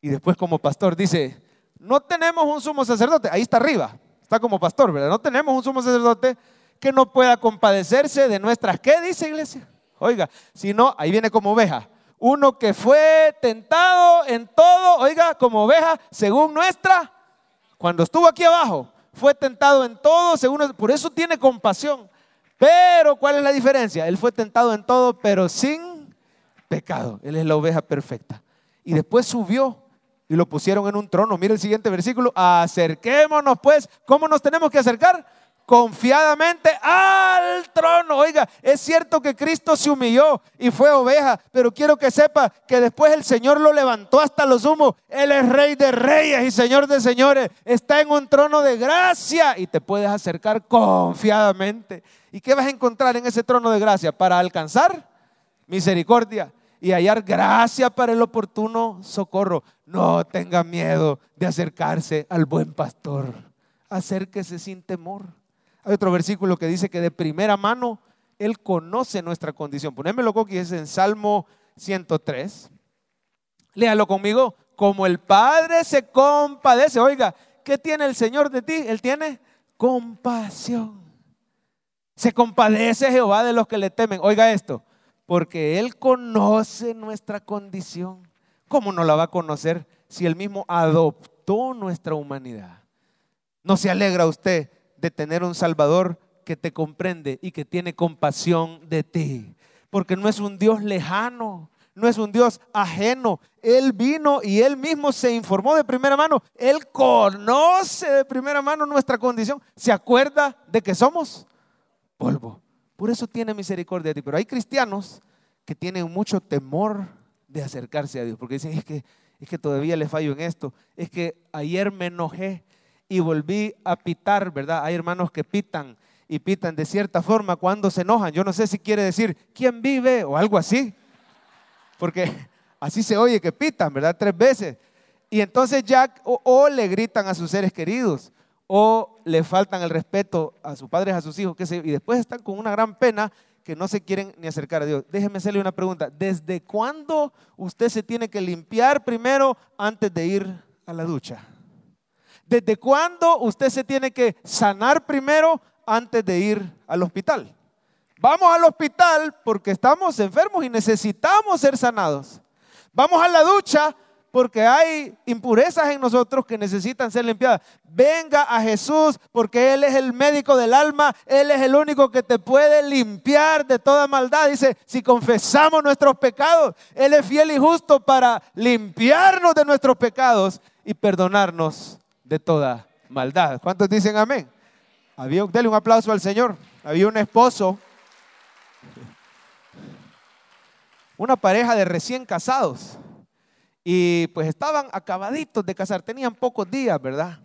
y después como pastor. Dice, no tenemos un sumo sacerdote, ahí está arriba, está como pastor, ¿verdad? No tenemos un sumo sacerdote que no pueda compadecerse de nuestras, ¿qué dice iglesia? Oiga, si no, ahí viene como oveja. Uno que fue tentado en todo, oiga, como oveja, según nuestra, cuando estuvo aquí abajo, fue tentado en todo, según, por eso tiene compasión. Pero, ¿cuál es la diferencia? Él fue tentado en todo, pero sin pecado. Él es la oveja perfecta. Y después subió y lo pusieron en un trono. Mira el siguiente versículo. Acerquémonos pues. ¿Cómo nos tenemos que acercar? Confiadamente al trono. Oiga, es cierto que Cristo se humilló y fue oveja, pero quiero que sepa que después el Señor lo levantó hasta los humos. Él es rey de reyes y señor de señores. Está en un trono de gracia y te puedes acercar confiadamente. ¿Y qué vas a encontrar en ese trono de gracia? Para alcanzar misericordia y hallar gracia para el oportuno socorro. No tenga miedo de acercarse al buen pastor. Acérquese sin temor. Hay otro versículo que dice que de primera mano Él conoce nuestra condición. Ponémelo aquí, es en Salmo 103. Léalo conmigo. Como el Padre se compadece. Oiga, ¿qué tiene el Señor de ti? Él tiene compasión. Se compadece Jehová de los que le temen. Oiga esto porque Él conoce nuestra condición. ¿Cómo no la va a conocer si Él mismo adoptó nuestra humanidad? ¿No se alegra usted de tener un Salvador que te comprende y que tiene compasión de ti? Porque no es un Dios lejano, no es un Dios ajeno. Él vino y Él mismo se informó de primera mano. Él conoce de primera mano nuestra condición. Se acuerda de que somos polvo. Por eso tiene misericordia de ti. Pero hay cristianos que tienen mucho temor de acercarse a Dios, porque dicen, es que, es que todavía le fallo en esto, es que ayer me enojé y volví a pitar, ¿verdad? Hay hermanos que pitan y pitan de cierta forma cuando se enojan. Yo no sé si quiere decir, ¿quién vive? o algo así, porque así se oye que pitan, ¿verdad? Tres veces. Y entonces ya o le gritan a sus seres queridos, o le faltan el respeto a sus padres, a sus hijos, qué sé y después están con una gran pena que no se quieren ni acercar a Dios. Déjeme hacerle una pregunta. ¿Desde cuándo usted se tiene que limpiar primero antes de ir a la ducha? ¿Desde cuándo usted se tiene que sanar primero antes de ir al hospital? Vamos al hospital porque estamos enfermos y necesitamos ser sanados. Vamos a la ducha porque hay impurezas en nosotros que necesitan ser limpiadas. Venga a Jesús porque Él es el médico del alma, Él es el único que te puede limpiar de toda maldad. Dice, si confesamos nuestros pecados, Él es fiel y justo para limpiarnos de nuestros pecados y perdonarnos de toda maldad. ¿Cuántos dicen amén? Había, dele un aplauso al Señor. Había un esposo, una pareja de recién casados y pues estaban acabaditos de casar, tenían pocos días, ¿verdad?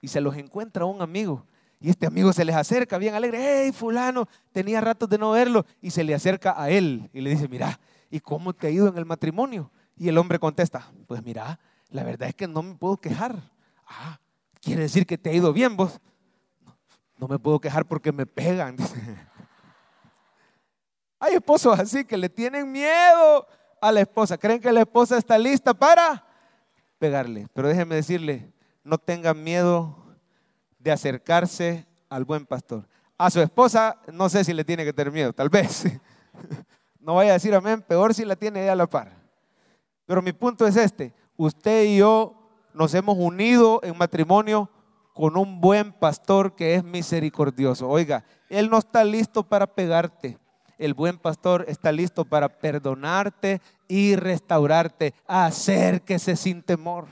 Y se los encuentra un amigo. Y este amigo se les acerca bien alegre, hey fulano, tenía ratos de no verlo. Y se le acerca a él y le dice, mira, ¿y cómo te ha ido en el matrimonio? Y el hombre contesta, pues mira, la verdad es que no me puedo quejar. Ah, quiere decir que te ha ido bien vos. No me puedo quejar porque me pegan. [laughs] Hay esposos así que le tienen miedo a la esposa. Creen que la esposa está lista para pegarle. Pero déjeme decirle, no tengan miedo de acercarse al buen pastor. A su esposa no sé si le tiene que tener miedo, tal vez. [laughs] No vaya a decir amén, peor si la tiene ella a la par. Pero mi punto es este, usted y yo nos hemos unido en matrimonio con un buen pastor que es misericordioso. Oiga, Él no está listo para pegarte. El buen pastor está listo para perdonarte y restaurarte. Acérquese sin temor.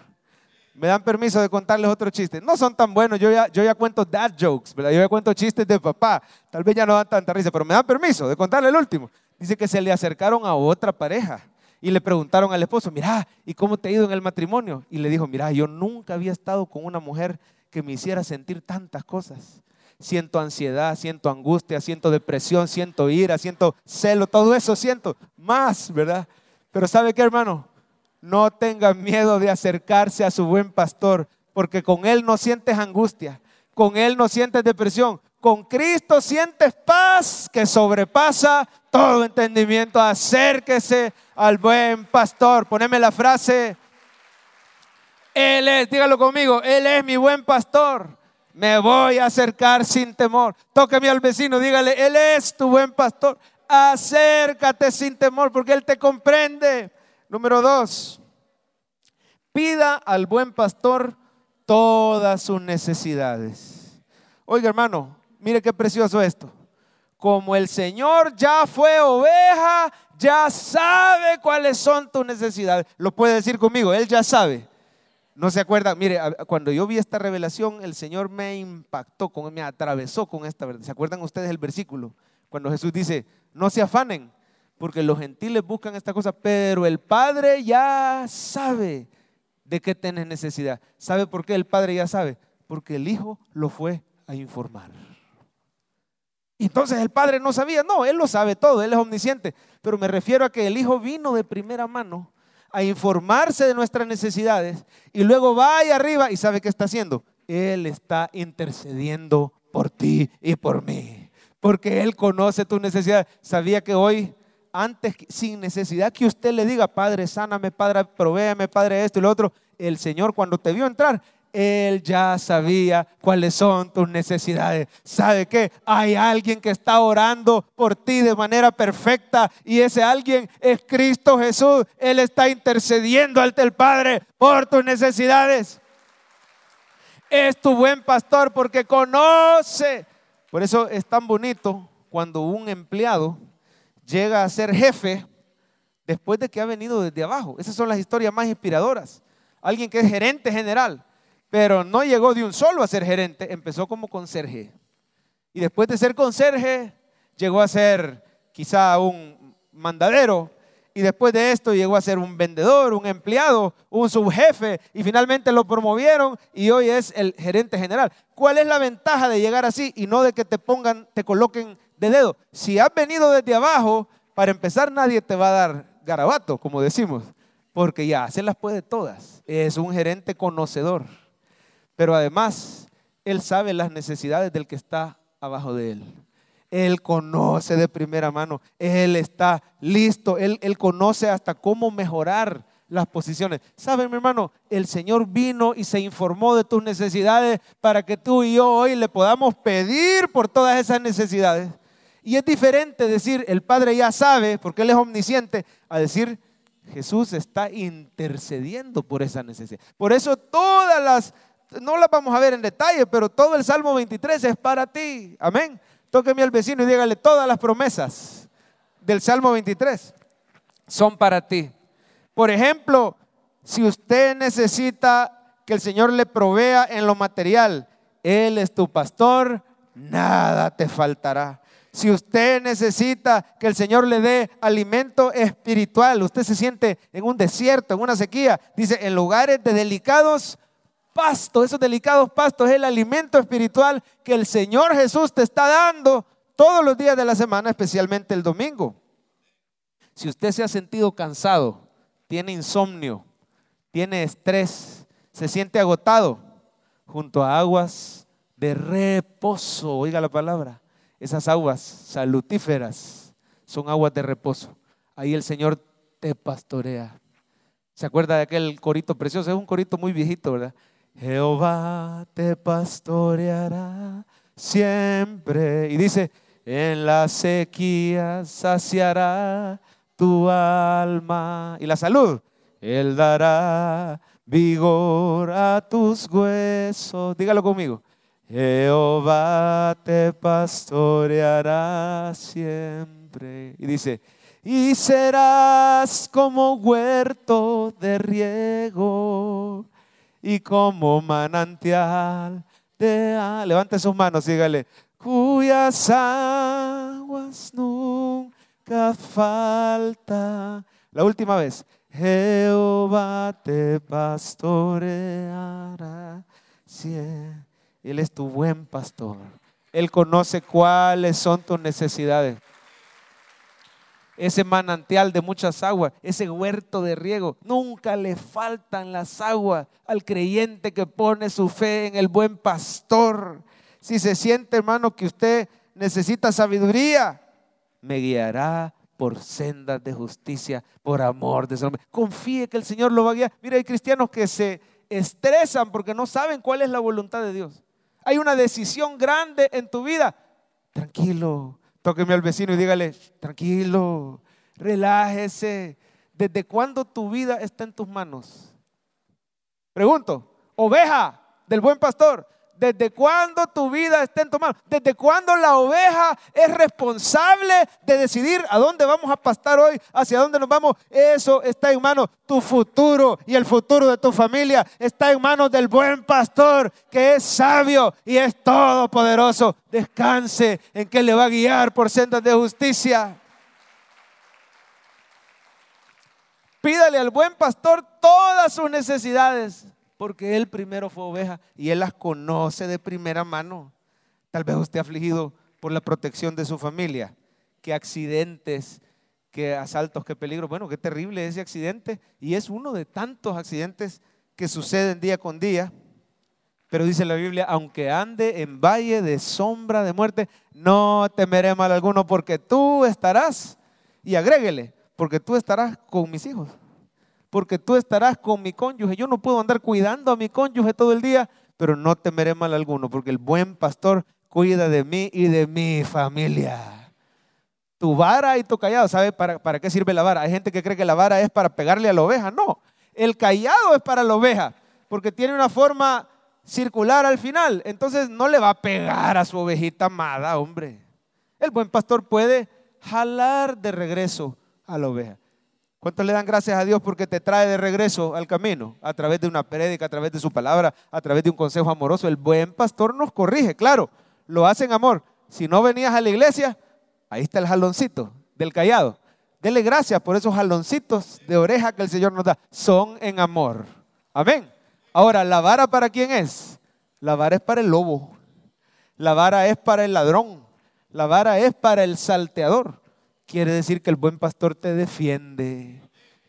Me dan permiso de contarles otro chiste. No son tan buenos, yo ya, yo ya cuento dad jokes, ¿verdad? Yo ya cuento chistes de papá. Tal vez ya no dan tanta risa, pero me dan permiso de contarle el último. Dice que se le acercaron a otra pareja y le preguntaron al esposo, mira, ¿y cómo te ha ido en el matrimonio? Y le dijo, mira, yo nunca había estado con una mujer que me hiciera sentir tantas cosas. Siento ansiedad, siento angustia, siento depresión, siento ira, siento celo, todo eso siento más, ¿verdad? Pero ¿sabe qué, hermano? No tengan miedo de acercarse a su buen pastor, porque con él no sientes angustia, con él no sientes depresión, con Cristo sientes paz que sobrepasa todo entendimiento. Acérquese al buen pastor. Poneme la frase. Él es, dígalo conmigo, Él es mi buen pastor. Me voy a acercar sin temor. Tóqueme al vecino, dígale, Él es tu buen pastor. Acércate sin temor porque Él te comprende. Número dos, pida al buen pastor todas sus necesidades. Oiga hermano, mire qué precioso esto. Como el Señor ya fue oveja, ya sabe cuáles son tus necesidades. Lo puede decir conmigo, Él ya sabe. No se acuerda, mire, cuando yo vi esta revelación, el Señor me impactó, me atravesó con esta verdad. ¿Se acuerdan ustedes el versículo? Cuando Jesús dice, no se afanen, porque los gentiles buscan esta cosa, pero el Padre ya sabe de qué tienes necesidad. ¿Sabe por qué el Padre ya sabe? Porque el Hijo lo fue a informar. Entonces el Padre no sabía, no, Él lo sabe todo, Él es omnisciente, pero me refiero a que el Hijo vino de primera mano a informarse de nuestras necesidades y luego va ahí arriba y sabe qué está haciendo. Él está intercediendo por ti y por mí, porque Él conoce tus necesidades. Sabía que hoy, antes, sin necesidad que usted le diga, Padre, sáname, Padre, provéame, Padre, esto y lo otro, el Señor cuando te vio entrar, él ya sabía cuáles son tus necesidades. ¿Sabe qué? Hay alguien que está orando por ti de manera perfecta y ese alguien es Cristo Jesús. Él está intercediendo ante el Padre por tus necesidades. Es tu buen pastor porque conoce. Por eso es tan bonito cuando un empleado llega a ser jefe después de que ha venido desde abajo. Esas son las historias más inspiradoras. Alguien que es gerente general pero no llegó de un solo a ser gerente, empezó como conserje. Y después de ser conserje, llegó a ser quizá un mandadero. Y después de esto llegó a ser un vendedor, un empleado, un subjefe. Y finalmente lo promovieron y hoy es el gerente general. ¿Cuál es la ventaja de llegar así y no de que te pongan, te coloquen de dedo? Si has venido desde abajo, para empezar nadie te va a dar garabato, como decimos. Porque ya se las puede todas. Es un gerente conocedor. Pero además, Él sabe las necesidades del que está abajo de Él. Él conoce de primera mano. Él está listo. Él, él conoce hasta cómo mejorar las posiciones. ¿Saben, mi hermano? El Señor vino y se informó de tus necesidades para que tú y yo hoy le podamos pedir por todas esas necesidades. Y es diferente decir, el Padre ya sabe, porque Él es omnisciente, a decir, Jesús está intercediendo por esa necesidad. Por eso todas las no las vamos a ver en detalle, pero todo el Salmo 23 es para ti. Amén. Tóqueme al vecino y dígale, todas las promesas del Salmo 23 son para ti. Por ejemplo, si usted necesita que el Señor le provea en lo material, Él es tu pastor, nada te faltará. Si usted necesita que el Señor le dé alimento espiritual, usted se siente en un desierto, en una sequía, dice, en lugares de delicados pasto, esos delicados pastos, es el alimento espiritual que el Señor Jesús te está dando todos los días de la semana, especialmente el domingo. Si usted se ha sentido cansado, tiene insomnio, tiene estrés, se siente agotado, junto a aguas de reposo. Oiga la palabra. Esas aguas salutíferas son aguas de reposo. Ahí el Señor te pastorea. ¿Se acuerda de aquel corito precioso? Es un corito muy viejito, ¿verdad? Jehová te pastoreará siempre. Y dice, en la sequía saciará tu alma. Y la salud, Él dará vigor a tus huesos. Dígalo conmigo. Jehová te pastoreará siempre. Y dice, y serás como huerto de riego y como manantial de... Levante sus manos y dígale, cuyas aguas nunca falta. La última vez, Jehová te pastoreará siempre. Él es tu buen pastor. Él conoce cuáles son tus necesidades. Ese manantial de muchas aguas, ese huerto de riego, nunca le faltan las aguas al creyente que pone su fe en el buen pastor. Si se siente, hermano, que usted necesita sabiduría, me guiará por sendas de justicia, por amor de su nombre. Confíe que el Señor lo va a guiar. Mira, hay cristianos que se estresan porque no saben cuál es la voluntad de Dios. Hay una decisión grande en tu vida. Tranquilo, tóqueme al vecino y dígale, tranquilo, relájese. ¿Desde cuándo tu vida está en tus manos? Pregunto, oveja del buen pastor, ¿Desde cuándo tu vida está en tu mano? ¿Desde cuándo la oveja es responsable de decidir a dónde vamos a pastar hoy? ¿Hacia dónde nos vamos? Eso está en manos. Tu futuro y el futuro de tu familia está en manos del buen pastor que es sabio y es todopoderoso. Descanse en que le va a guiar por sendas de justicia. Pídale al buen pastor todas sus necesidades porque Él primero fue oveja y Él las conoce de primera mano. Tal vez usted afligido por la protección de su familia. Qué accidentes, qué asaltos, qué peligro. Bueno, qué terrible ese accidente. Y es uno de tantos accidentes que suceden día con día. Pero dice la Biblia, aunque ande en valle de sombra de muerte, no temeré mal alguno porque tú estarás. Y agréguele, porque tú estarás con mis hijos porque tú estarás con mi cónyuge. Yo no puedo andar cuidando a mi cónyuge todo el día, pero no temeré mal alguno, porque el buen pastor cuida de mí y de mi familia. Tu vara y tu callado, ¿sabe para, para qué sirve la vara? Hay gente que cree que la vara es para pegarle a la oveja. No, el callado es para la oveja, porque tiene una forma circular al final. Entonces no le va a pegar a su ovejita amada, hombre. El buen pastor puede jalar de regreso a la oveja. ¿Cuántos le dan gracias a Dios porque te trae de regreso al camino? A través de una prédica, a través de su palabra, a través de un consejo amoroso. El buen pastor nos corrige, claro, lo hace en amor. Si no venías a la iglesia, ahí está el jaloncito del callado. Dele gracias por esos jaloncitos de oreja que el Señor nos da. Son en amor. Amén. Ahora, ¿la vara para quién es? La vara es para el lobo. La vara es para el ladrón. La vara es para el salteador quiere decir que el buen pastor te defiende.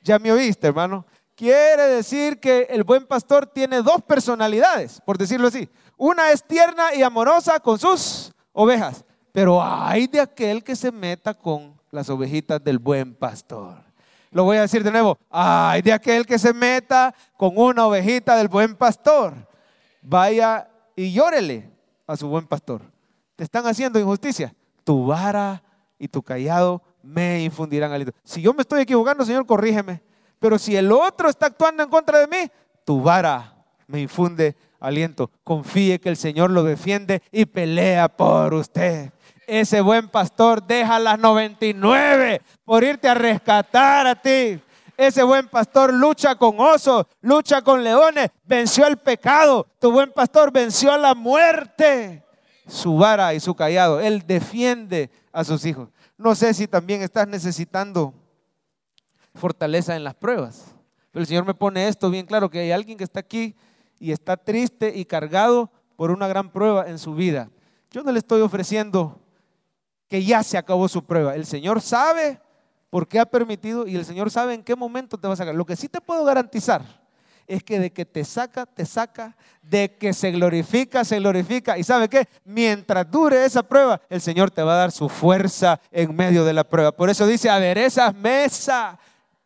¿Ya me oíste, hermano? Quiere decir que el buen pastor tiene dos personalidades, por decirlo así. Una es tierna y amorosa con sus ovejas, pero hay de aquel que se meta con las ovejitas del buen pastor. Lo voy a decir de nuevo, hay de aquel que se meta con una ovejita del buen pastor. Vaya y llórele a su buen pastor. Te están haciendo injusticia. Tu vara y tu callado me infundirán aliento. Si yo me estoy equivocando, Señor, corrígeme. Pero si el otro está actuando en contra de mí, tu vara me infunde aliento. Confíe que el Señor lo defiende y pelea por usted. Ese buen pastor deja las 99 por irte a rescatar a ti. Ese buen pastor lucha con osos, lucha con leones, venció el pecado. Tu buen pastor venció la muerte. Su vara y su callado, él defiende a sus hijos. No sé si también estás necesitando fortaleza en las pruebas. Pero el Señor me pone esto bien claro, que hay alguien que está aquí y está triste y cargado por una gran prueba en su vida. Yo no le estoy ofreciendo que ya se acabó su prueba. El Señor sabe por qué ha permitido y el Señor sabe en qué momento te va a sacar. Lo que sí te puedo garantizar es que de que te saca, te saca, de que se glorifica, se glorifica. ¿Y sabe qué? Mientras dure esa prueba, el Señor te va a dar su fuerza en medio de la prueba. Por eso dice, aderezas mesa.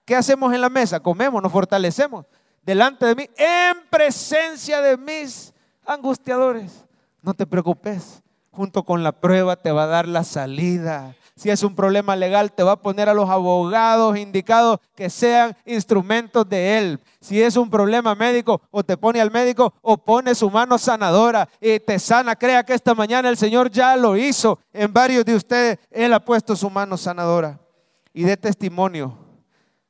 ¿Qué hacemos en la mesa? Comemos, nos fortalecemos. Delante de mí, en presencia de mis angustiadores. No te preocupes. Junto con la prueba te va a dar la salida. Si es un problema legal, te va a poner a los abogados indicados que sean instrumentos de Él. Si es un problema médico, o te pone al médico o pone su mano sanadora y te sana. Crea que esta mañana el Señor ya lo hizo. En varios de ustedes, Él ha puesto su mano sanadora. Y de testimonio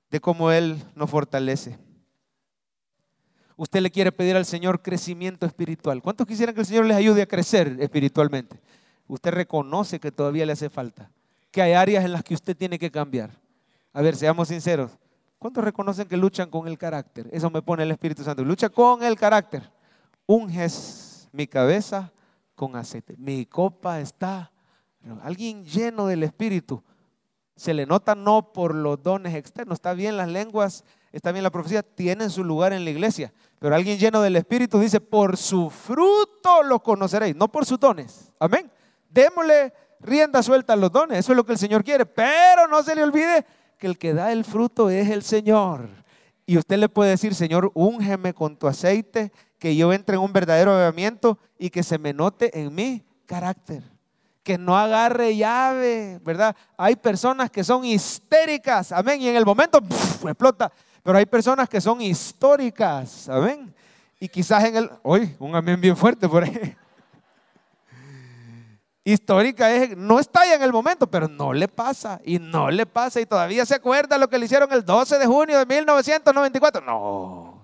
de cómo Él nos fortalece. Usted le quiere pedir al Señor crecimiento espiritual. ¿Cuántos quisieran que el Señor les ayude a crecer espiritualmente? Usted reconoce que todavía le hace falta que hay áreas en las que usted tiene que cambiar. A ver, seamos sinceros. ¿Cuántos reconocen que luchan con el carácter? Eso me pone el Espíritu Santo. Lucha con el carácter. Unges mi cabeza con aceite. Mi copa está. Alguien lleno del Espíritu. Se le nota no por los dones externos. Está bien las lenguas, está bien la profecía, tienen su lugar en la iglesia. Pero alguien lleno del Espíritu dice, por su fruto lo conoceréis, no por sus dones. Amén. Démosle rienda suelta los dones. Eso es lo que el Señor quiere. Pero no se le olvide que el que da el fruto es el Señor. Y usted le puede decir, Señor, úngeme con tu aceite, que yo entre en un verdadero avivamiento y que se me note en mi carácter. Que no agarre llave, ¿verdad? Hay personas que son histéricas, amén, y en el momento explota. Pero hay personas que son históricas, amén. Y quizás en el, hoy, un amén bien fuerte por ahí histórica es, no está ahí en el momento, pero no le pasa y no le pasa y todavía se acuerda lo que le hicieron el 12 de junio de 1994. No,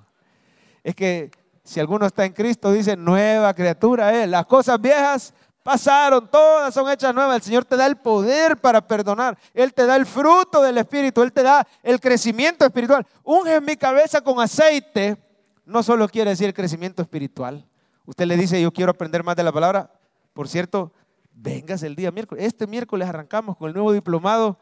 es que si alguno está en Cristo, dice nueva criatura es. Las cosas viejas pasaron, todas son hechas nuevas. El Señor te da el poder para perdonar. Él te da el fruto del Espíritu, Él te da el crecimiento espiritual. Unge mi cabeza con aceite no solo quiere decir crecimiento espiritual. Usted le dice, yo quiero aprender más de la palabra. Por cierto, vengas el día miércoles. Este miércoles arrancamos con el nuevo diplomado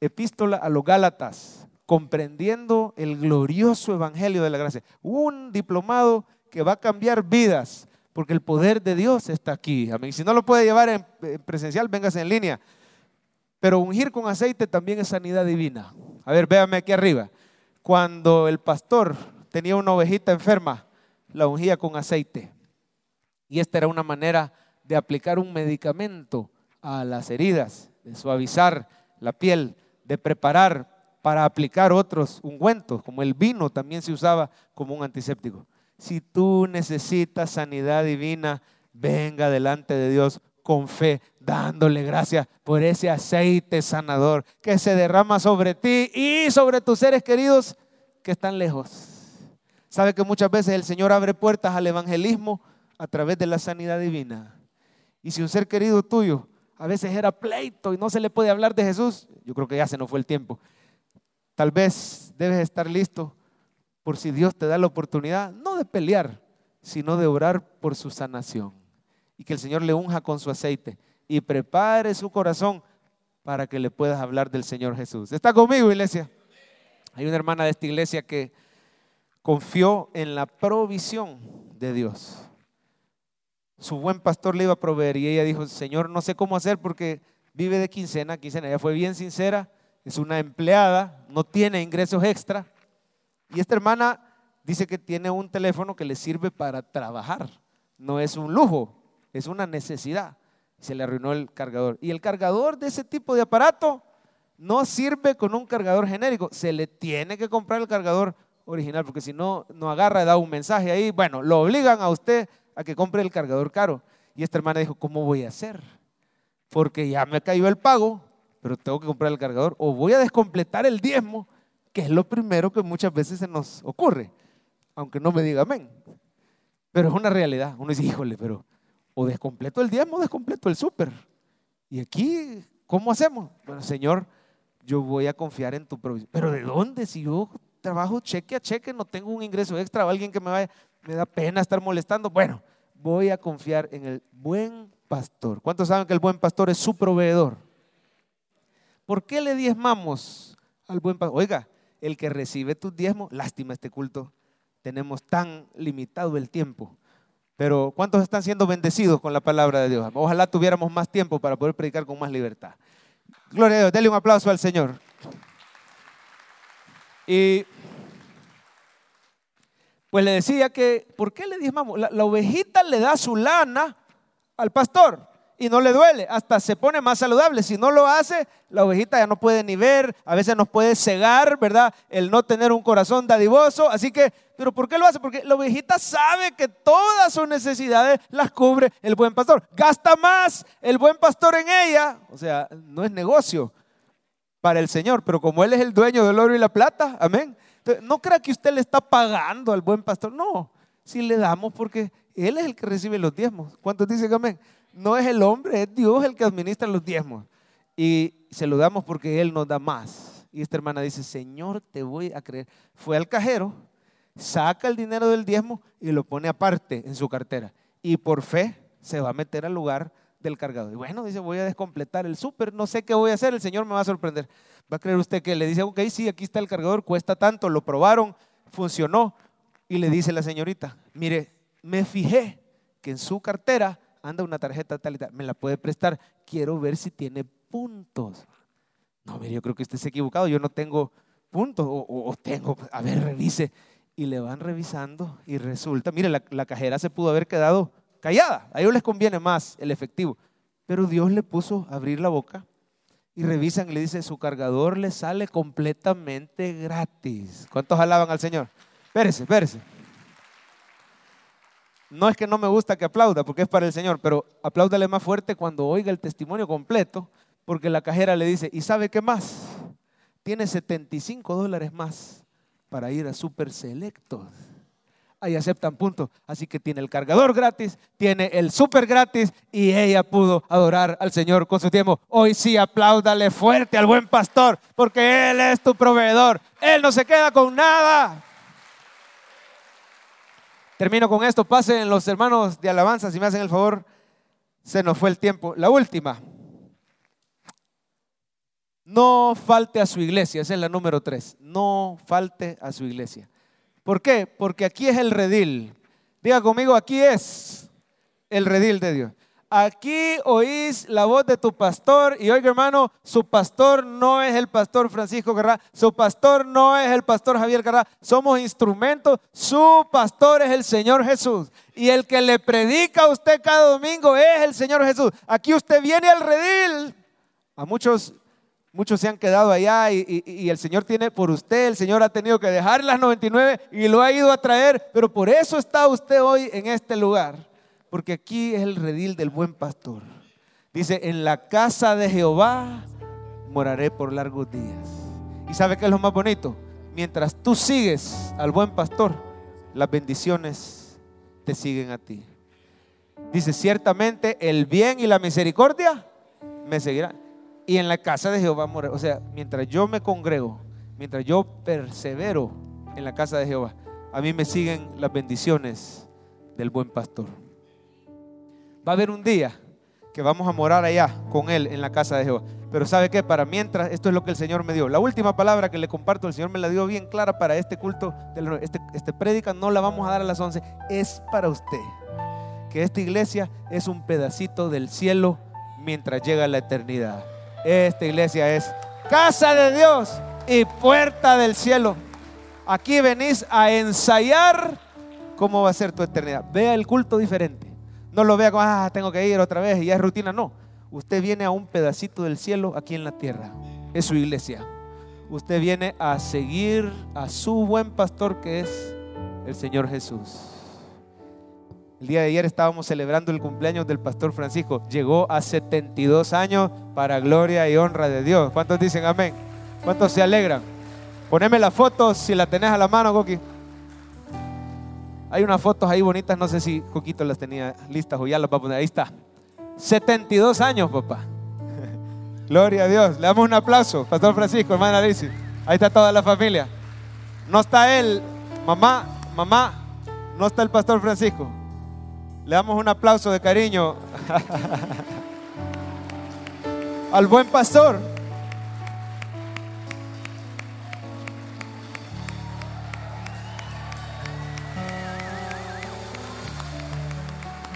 Epístola a los Gálatas, comprendiendo el glorioso Evangelio de la Gracia. Un diplomado que va a cambiar vidas, porque el poder de Dios está aquí. Amén. Si no lo puede llevar en, presencial, véngase en línea. Pero ungir con aceite también es sanidad divina. A ver, véame aquí arriba. Cuando el pastor tenía una ovejita enferma, la ungía con aceite. Y esta era una manera de aplicar un medicamento a las heridas, de suavizar la piel, de preparar para aplicar otros ungüentos, como el vino también se usaba como un antiséptico. Si tú necesitas sanidad divina, venga delante de Dios con fe, dándole gracias por ese aceite sanador que se derrama sobre ti y sobre tus seres queridos que están lejos. Sabe que muchas veces el Señor abre puertas al evangelismo a través de la sanidad divina. Y si un ser querido tuyo a veces era pleito y no se le puede hablar de Jesús, yo creo que ya se nos fue el tiempo. Tal vez debes estar listo por si Dios te da la oportunidad, no de pelear, sino de orar por su sanación. Y que el Señor le unja con su aceite y prepare su corazón para que le puedas hablar del Señor Jesús. ¿Está conmigo, iglesia? Hay una hermana de esta iglesia que confió en la provisión de Dios su buen pastor le iba a proveer y ella dijo, Señor, no sé cómo hacer porque vive de quincena, quincena. Ella fue bien sincera, es una empleada, no tiene ingresos extra. Y esta hermana dice que tiene un teléfono que le sirve para trabajar. No es un lujo, es una necesidad. Se le arruinó el cargador. Y el cargador de ese tipo de aparato no sirve con un cargador genérico. Se le tiene que comprar el cargador original porque si no, no agarra, da un mensaje ahí. Bueno, lo obligan a usted a que compre el cargador caro. Y esta hermana dijo, ¿cómo voy a hacer? Porque ya me cayó el pago, pero tengo que comprar el cargador. O voy a descompletar el diezmo, que es lo primero que muchas veces se nos ocurre, aunque no me diga amén. Pero es una realidad. Uno dice, híjole, pero o descompleto el diezmo o descompleto el súper. Y aquí, ¿cómo hacemos? Bueno, Señor, yo voy a confiar en tu provisión. Pero ¿de dónde? Si yo trabajo cheque a cheque, no tengo un ingreso extra o alguien que me vaya me da pena estar molestando. Bueno, voy a confiar en el buen pastor. ¿Cuántos saben que el buen pastor es su proveedor? ¿Por qué le diezmamos al buen pastor? Oiga, el que recibe tus diezmos, lástima este culto, tenemos tan limitado el tiempo. Pero ¿cuántos están siendo bendecidos con la palabra de Dios? Ojalá tuviéramos más tiempo para poder predicar con más libertad. Gloria a Dios, denle un aplauso al Señor. Y pues le decía que, ¿por qué le diezmamos? La, la ovejita le da su lana al pastor y no le duele, hasta se pone más saludable. Si no lo hace, la ovejita ya no puede ni ver, a veces nos puede cegar, ¿verdad? El no tener un corazón dadivoso. Así que, ¿pero por qué lo hace? Porque la ovejita sabe que todas sus necesidades las cubre el buen pastor. Gasta más el buen pastor en ella. O sea, no es negocio para el Señor, pero como Él es el dueño del oro y la plata, amén. No crea que usted le está pagando al buen pastor. No, si le damos porque Él es el que recibe los diezmos. ¿Cuántos dicen amén? no es el hombre, es Dios el que administra los diezmos. Y se lo damos porque Él nos da más. Y esta hermana dice, Señor, te voy a creer. Fue al cajero, saca el dinero del diezmo y lo pone aparte en su cartera. Y por fe se va a meter al lugar del cargador. Y bueno, dice, voy a descompletar el súper, no sé qué voy a hacer, el Señor me va a sorprender. ¿Va a creer usted que le dice, ok, sí, aquí está el cargador, cuesta tanto, lo probaron, funcionó? Y le dice la señorita, mire, me fijé que en su cartera anda una tarjeta tal y tal, me la puede prestar, quiero ver si tiene puntos. No, mire, yo creo que usted se ha equivocado, yo no tengo puntos, o, tengo, a ver, revise. Y le van revisando y resulta, mire, la, cajera se pudo haber quedado callada, a ellos les conviene más el efectivo, pero Dios le puso a abrir la boca y revisan y le dice, su cargador le sale completamente gratis. ¿Cuántos alaban al Señor? Espérese, espérese. No es que no me gusta que aplauda, porque es para el Señor, pero apláudale más fuerte cuando oiga el testimonio completo, porque la cajera le dice, ¿y sabe qué más? Tiene 75 dólares más para ir a Super Selectos. Ahí aceptan puntos. Así que tiene el cargador gratis, tiene el super gratis y ella pudo adorar al Señor con su tiempo. Hoy sí apláudale fuerte al buen pastor, porque Él es tu proveedor. Él no se queda con nada. Termino con esto. Pasen los hermanos de alabanza, si me hacen el favor. Se nos fue el tiempo. La última. No falte a su iglesia. Esa es la número tres. No falte a su iglesia. ¿Por qué? Porque aquí es el redil. Diga conmigo, aquí es el redil de Dios. Aquí oís la voz de tu pastor y oiga hermano, su pastor no es el pastor Francisco Garrá, su pastor no es el pastor Javier Garrá, somos instrumentos, su pastor es el Señor Jesús. Y el que le predica a usted cada domingo es el Señor Jesús. Aquí usted viene al redil. A muchos, muchos se han quedado allá y, el Señor tiene por usted, el Señor ha tenido que dejar las 99 y lo ha ido a traer, pero por eso está usted hoy en este lugar porque aquí es el redil del buen pastor. Dice, en la casa de Jehová moraré por largos días. ¿Y sabe qué es lo más bonito? Mientras tú sigues al buen pastor, las bendiciones te siguen a ti. Dice, ciertamente el bien y la misericordia me seguirán. Y en la casa de Jehová moraré. O sea, mientras yo me congrego, mientras yo persevero en la casa de Jehová, a mí me siguen las bendiciones del buen pastor. Va a haber un día que vamos a morar allá con Él en la casa de Jehová. Pero ¿sabe qué? Para mientras, esto es lo que el Señor me dio. La última palabra que le comparto, el Señor me la dio bien clara para este culto. Este, este prédica no la vamos a dar a las 11. Es para usted. Que esta iglesia es un pedacito del cielo mientras llega la eternidad. Esta iglesia es casa de Dios y puerta del cielo. Aquí venís a ensayar cómo va a ser tu eternidad. Vea el culto diferente. No lo vea como, ah, tengo que ir otra vez y ya es rutina. No, usted viene a un pedacito del cielo aquí en la tierra. Es su iglesia. Usted viene a seguir a su buen pastor que es el Señor Jesús. El día de ayer estábamos celebrando el cumpleaños del pastor Francisco. Llegó a 72 años para gloria y honra de Dios. ¿Cuántos dicen amén? ¿Cuántos se alegran? Poneme la foto si la tenés a la mano, Coqui. Hay unas fotos ahí bonitas, no sé si Coquito las tenía listas o ya las va a poner. Ahí está. 72 años, papá. [laughs] Gloria a Dios. Le damos un aplauso, Pastor Francisco, hermana Alicia. Ahí está toda la familia. No está él, mamá, mamá, no está el Pastor Francisco. Le damos un aplauso de cariño al buen pastor.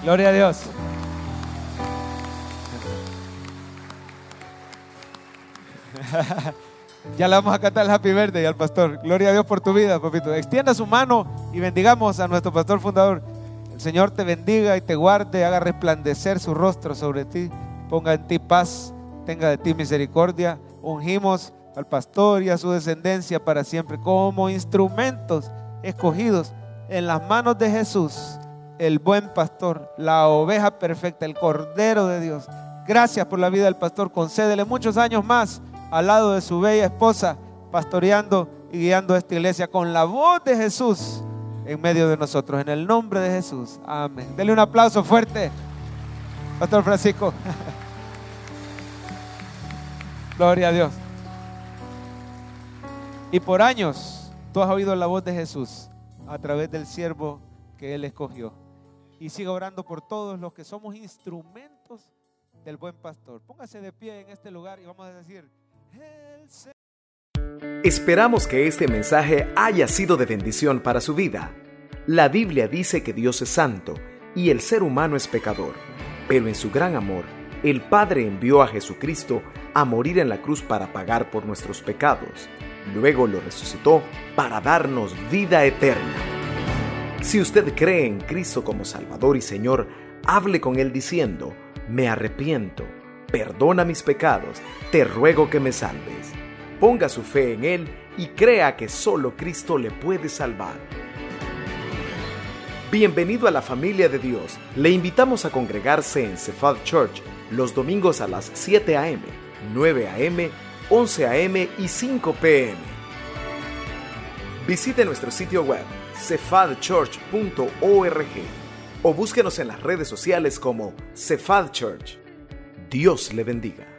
Gloria a Dios. [laughs] Ya le vamos a cantar el Happy Verde al pastor. Gloria a Dios por tu vida, papito. Extienda su mano y bendigamos a nuestro pastor fundador. El Señor te bendiga y te guarde, haga resplandecer su rostro sobre ti, ponga en ti paz, tenga de ti misericordia. Ungimos al pastor y a su descendencia para siempre como instrumentos escogidos en las manos de Jesús, el buen pastor, la oveja perfecta, el cordero de Dios. Gracias por la vida del pastor. Concédele muchos años más al lado de su bella esposa, pastoreando y guiando esta iglesia con la voz de Jesús en medio de nosotros. En el nombre de Jesús. Amén. Dele un aplauso fuerte, Pastor Francisco. [laughs] Gloria a Dios. Y por años tú has oído la voz de Jesús a través del siervo que Él escogió. Y siga orando por todos los que somos instrumentos del buen pastor. Póngase de pie en este lugar y vamos a decir, Esperamos que este mensaje haya sido de bendición para su vida. La Biblia dice que Dios es santo y el ser humano es pecador, pero en su gran amor, el Padre envió a Jesucristo a morir en la cruz para pagar por nuestros pecados. Luego lo resucitó para darnos vida eterna. Si usted cree en Cristo como Salvador y Señor, hable con Él diciendo, me arrepiento, perdona mis pecados, te ruego que me salves. Ponga su fe en Él y crea que solo Cristo le puede salvar. Bienvenido a la familia de Dios. Le invitamos a congregarse en Cephal Church los domingos a las 7 a.m., 9 a.m., 11 a.m. y 5 p.m. Visite nuestro sitio web cefadchurch.org o búsquenos en las redes sociales como Cephal Church. Dios le bendiga.